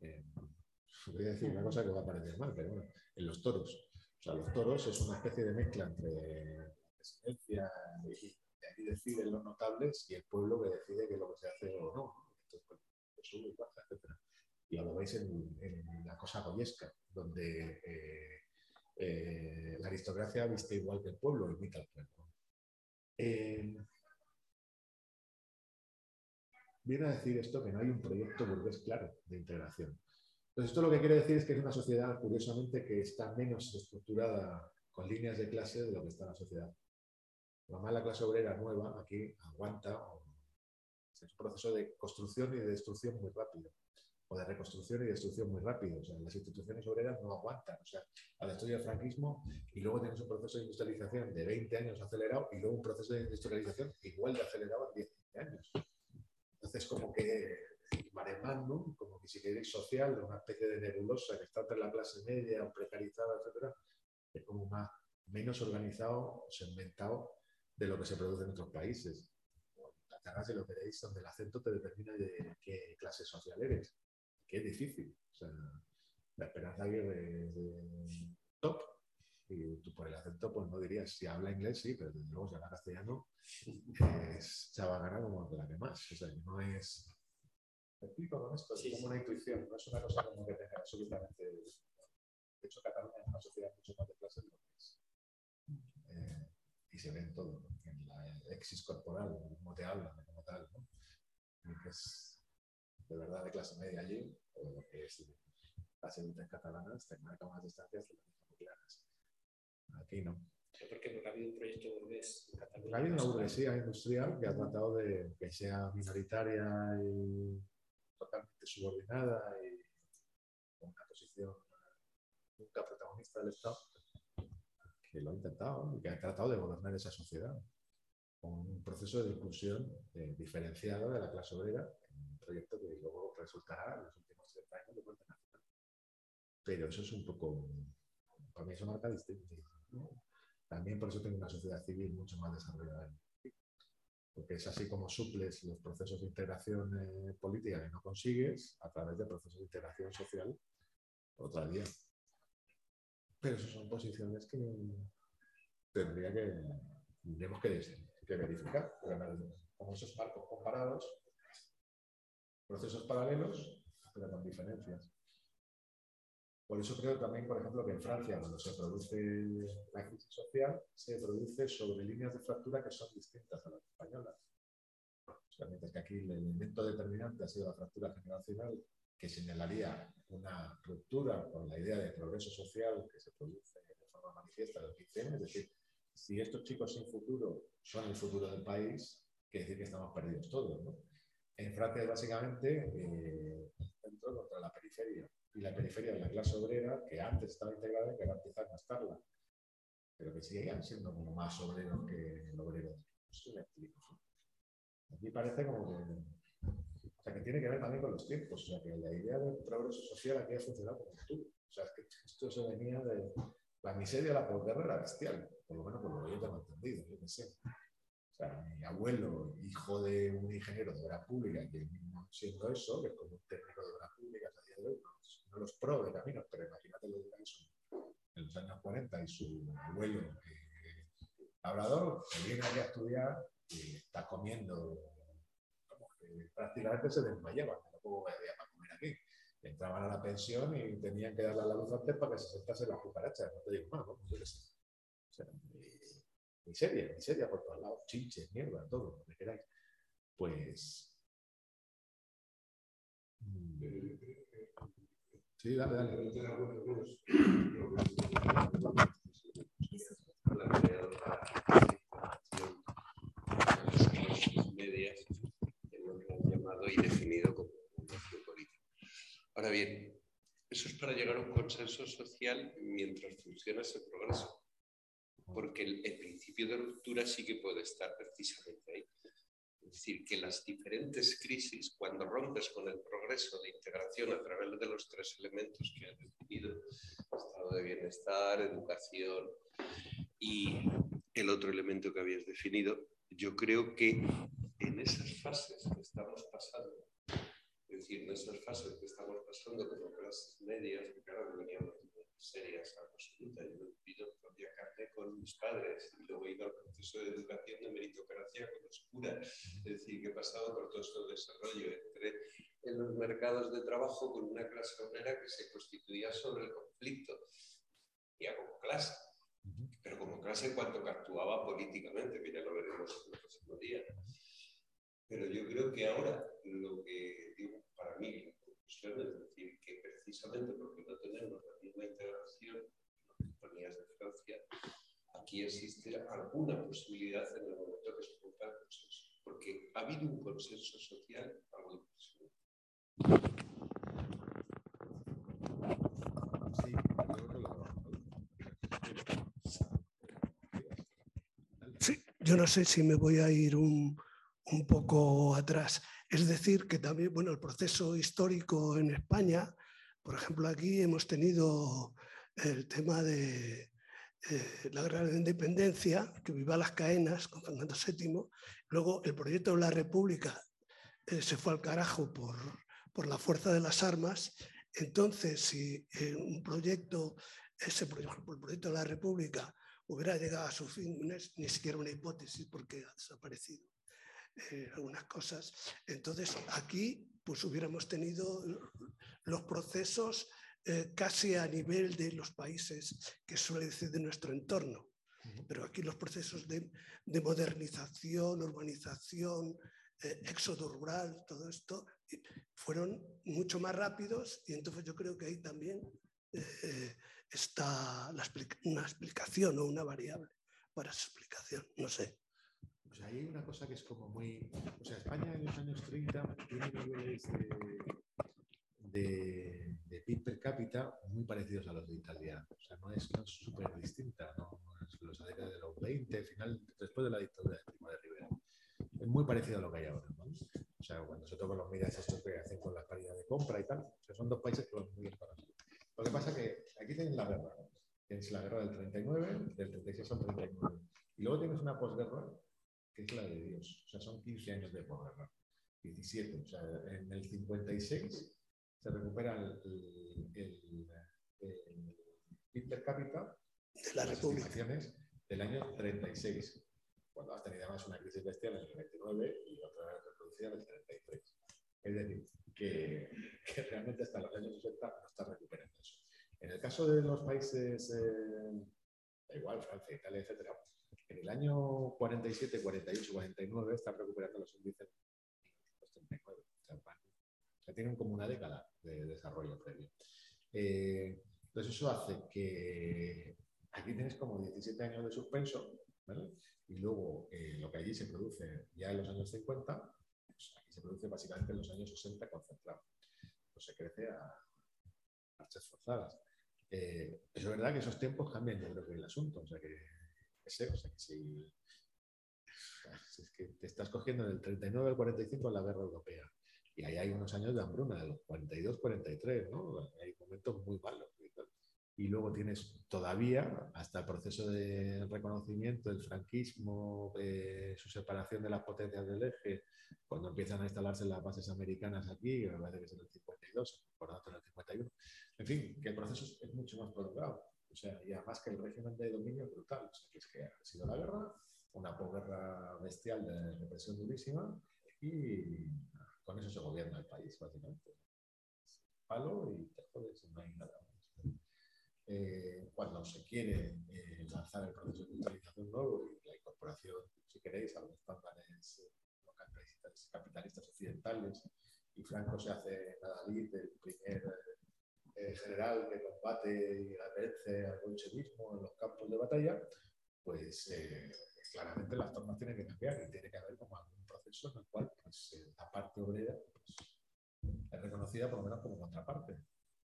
voy a decir una cosa que va a parecer mal, pero bueno, en los toros. O sea, los toros es una especie de mezcla entre la presidencia y ahí deciden los notables y el pueblo que decide qué es lo que se hace o no. Entonces, pues, pues sube y baja, etc. Y lo veis en, la cosa goyesca, donde eh, eh, la aristocracia viste igual que el pueblo, imita al pueblo. Eh, viene a decir esto que no hay un proyecto burgués claro de integración. Entonces, esto lo que quiere decir es que es una sociedad, curiosamente, que está menos estructurada con líneas de clase de lo que está la sociedad. La clase obrera nueva aquí aguanta, un proceso de construcción y de destrucción muy rápido o de reconstrucción y destrucción muy rápido. O sea, las instituciones obreras no aguantan. O sea, al estudio del franquismo y luego tienes un proceso de industrialización de 20 años acelerado y luego un proceso de industrialización igual de acelerado en 10 años. Entonces, como que maremando, como que si queréis social, una especie de nebulosa que está entre la clase media, precarizada, etcétera, es como más, menos organizado, segmentado de lo que se produce en otros países. La si lo veréis, donde el acento te determina de qué clase social eres que es difícil. O sea, la Esperanza Aguirre es de top, y tú por el acento pues no dirías si habla inglés, sí, pero desde luego si habla castellano es chavagana como de la que más. O sea, no es... ¿Me explico con esto? es como una intuición, no es una cosa como que tenga absolutamente... De hecho, Cataluña es una sociedad mucho más de clase de lo que es. Eh, y se ve en todo, en la exis corporal, como te hablan, como tal, ¿no? que es de verdad de clase media allí, o lo que es las élites catalanas, te marcan unas distancias las nucleares. Aquí no. Porque no ha habido un proyecto burgués en Cataluña. Ha habido una burguesía industrial que ha tratado de que sea minoritaria y totalmente subordinada y con una posición nunca protagonista del Estado, que lo ha intentado y que ha tratado de gobernar esa sociedad con un proceso de inclusión eh, diferenciada de la clase obrera proyecto que luego resultará en los últimos 30 años de puente nacional. Pero eso es un poco, para mí eso marca distinto. También por eso tengo una sociedad civil mucho más desarrollada. Porque es así como suples los procesos de integración eh, política que no consigues a través de procesos de integración social otra vía. Pero esas son posiciones que tendría que, tendríamos que, que verificar. Como esos marcos comparados, procesos paralelos, pero con diferencias. Por eso creo también, por ejemplo, que en Francia, cuando se produce la crisis social, se produce sobre líneas de fractura que son distintas a las españolas. mientras que aquí el elemento determinante ha sido la fractura generacional, que señalaría una ruptura con la idea de progreso social que se produce de forma manifiesta de los 15 años, es decir, si estos chicos sin futuro son el futuro del país, quiere decir que estamos perdidos todos. ¿no? En Francia, básicamente, eh, centro contra la periferia. Y la periferia de la clase obrera, que antes estaba integrada y que ahora a gastarla. Pero que siguen siendo como más obreros que el obrero. Eso me. Aquí parece como que. O sea, que tiene que ver también con los tiempos. O sea, que la idea del progreso social aquí ha funcionado como tú. O sea, es que esto se venía de. La miseria de la posguerra era bestial. Por lo menos por lo que yo tengo entendido. Yo qué sé. Mi abuelo, hijo de un ingeniero de obra pública, que siendo eso, que es como un técnico de obra pública a día de hoy, no, los pro de caminos, pero imagínate lo que era eso en los años 40 y su abuelo, eh, labrador, que viene aquí a estudiar y está comiendo, como que prácticamente se desmayaba, no puedo había para comer aquí. Entraban a la pensión y tenían que darle a la luz antes para que se sentase las cucarachas, no te digo más, ¿no? Yo qué. O sea, miseria, miseria por todos lados, chinches, mierda, todo, lo que queráis. Pues. Sí, dale, dale. Ahora bien, eso es para llegar a un consenso social mientras funciona ese progreso porque el, principio de ruptura sí que puede estar precisamente ahí. Es decir, que las diferentes crisis, cuando rompes con el progreso de integración a través de los tres elementos que has definido, estado de bienestar, educación y el otro elemento que habías definido, yo creo que en esas fases que estamos pasando, es decir, en esas fases que estamos pasando como clases medias, que claro, veníamos serias absoluta. Yo he vivido propia con mis padres y luego he ido al proceso de educación de meritocracia con los curas. Es decir, que he pasado por todo este desarrollo. Entré en los mercados de trabajo con una clase obrera que se constituía sobre el conflicto, ya como clase, pero como clase en cuanto que actuaba políticamente, que ya lo veremos en el próximo día. Pero yo creo que ahora lo que digo para mí, la conclusión es decir, que precisamente porque no tenemos la integración de Francia, aquí existe alguna posibilidad en el momento que se cumpla el consenso, porque ha habido un consenso social algo impresionante. Sí, yo no sé si me voy a ir un, un poco atrás. Es decir, que también, bueno, el proceso histórico en España por ejemplo, aquí hemos tenido el tema de eh, la guerra de independencia, que viva las caenas con Fernando VII. Luego el proyecto de la República eh, se fue al carajo por, por, la fuerza de las armas. Entonces, si eh, un proyecto, ese proyecto, el proyecto de la República hubiera llegado a su fin, no es ni siquiera una hipótesis porque ha desaparecido algunas cosas. Entonces, aquí pues hubiéramos tenido los procesos eh, casi a nivel de los países que suele decir de nuestro entorno. Pero aquí los procesos de, modernización, urbanización, eh, éxodo rural, todo esto, fueron mucho más rápidos y entonces yo creo que ahí también eh, está una explicación o una variable para esa explicación, no sé. Pues hay una cosa que es como muy... O sea, España en los años 30 tiene niveles de de, de, PIB per cápita muy parecidos a los de Italia. O sea, no es súper distinta, ¿no? Es los de los 20, final, después de la dictadura de Primo de Rivera. Es muy parecido a lo que hay ahora. ¿no? O sea, cuando se toman los medidas estos que hacen con las paridas de compra y tal, o sea, son dos países que van muy bien para Lo que pasa es que aquí tienes la guerra, ¿no? tienes la guerra del 39, del 36 al 39, y luego tienes una posguerra que es la de Dios, o sea, son 15 años de posguerra, 17, o sea, en el 56 se recupera el, el, el, per cápita de la República del año 36, cuando has tenido además una crisis bestial en el 29 y otra reproducida en el 33. Es decir, que, que, realmente hasta los años 60 no está recuperando eso. En el caso de los países, eh, igual Francia, Italia, etc., en el año 47, 48, 49 están recuperando los índices de 39. O sea, tienen como una década de desarrollo previo. Eh, entonces eso hace que aquí tienes como 17 años de suspenso, ¿vale? y luego eh, lo que allí se produce ya en los años 50, pues aquí se produce básicamente en los años 60 concentrado. Pues se crece a marchas forzadas. Eh, es verdad que esos tiempos cambian, yo creo que el asunto. O sea que, ese, o sea que si, es que te estás cogiendo del 39 al 45 la guerra europea. Y ahí hay unos años de hambruna, de los 42, 43, ¿no? Hay momentos muy malos y luego tienes todavía hasta el proceso de reconocimiento del franquismo, su separación de las potencias del eje, cuando empiezan a instalarse las bases americanas aquí, me parece que es en el 52, por tanto en el 51. En fin, que el proceso es mucho más prolongado. O sea, y además que el régimen de dominio es brutal. O sea, que es que ha sido la guerra, una posguerra bestial de represión durísima y con eso se gobierna el país, básicamente. Palo y te jodes, no hay nada eh, cuando se quiere eh, lanzar el proceso de industrialización nuevo y la incorporación, si queréis, a los estándares capitalistas, capitalistas occidentales, y Franco se hace Nadalid, el primer eh, general que combate y vence al bolchevismo en los campos de batalla, pues claramente las formas tienen que cambiar y tiene que haber como algún proceso en el cual pues, la parte obrera pues, es reconocida por lo menos como contraparte,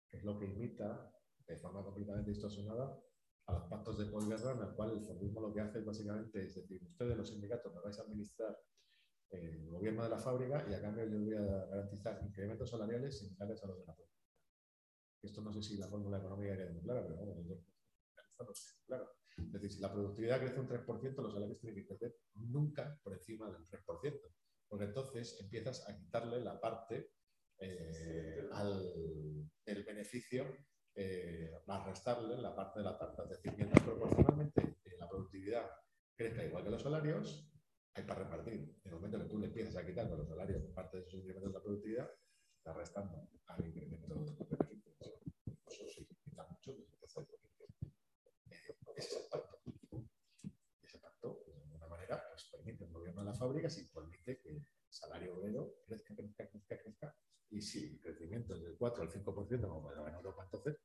que es lo que imita de forma completamente distorsionada a los pactos de posguerra, en el cual el Fordismo lo que hace básicamente es decir, ustedes los sindicatos me vais a administrar eh, el gobierno de la fábrica y a cambio yo voy a garantizar incrementos salariales similares a los de la fábrica. Esto no sé si la fórmula económica queda muy clara, pero bueno, claro. Es decir, si la productividad crece un 3%, los salarios tienen que crecer nunca por encima del 3%, porque entonces empiezas a quitarle la parte eh, del beneficio eh, a restarle la parte de la tarta. Es decir, mientras proporcionalmente eh, la productividad crezca igual que los salarios, hay para repartir. En el momento que tú le empiezas a quitar los salarios parte de esos incrementos de la productividad, está restando al incremento de beneficios. Eso sí, quita mucho. Eh, ese es el pacto. Ese pacto, pues, de alguna manera, pues, permite el gobierno de las fábricas y permite que el salario obrero crezca, crezca, crezca, crezca. Y si el crecimiento es del 4 al 5%, como en Europa, entonces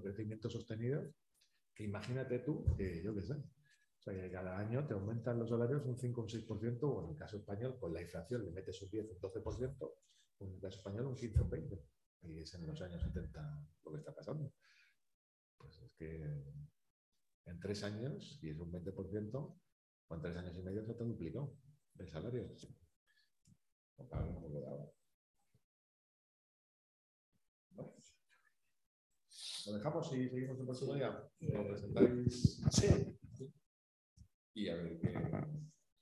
crecimiento sostenido, que imagínate tú, que yo qué sé, o sea, que cada año te aumentan los salarios un 5 o un 6%, o en el caso español, con la inflación le metes un 10 o un 12%, o en el caso español un 15 o un 20%. Y es en los años 70 lo que está pasando. Pues es que en tres años, y es un 20%, o en tres años y medio se te duplicó el salario. ¿Lo dejamos y seguimos el próximo día? ¿Lo presentáis? Sí. Y a ver qué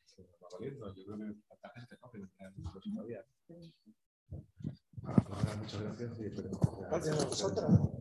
se nos va valiendo. Yo creo que falta gente, ¿no? Que vendrá el próximo día. Muchas gracias y esperemos. Gracias a vosotros.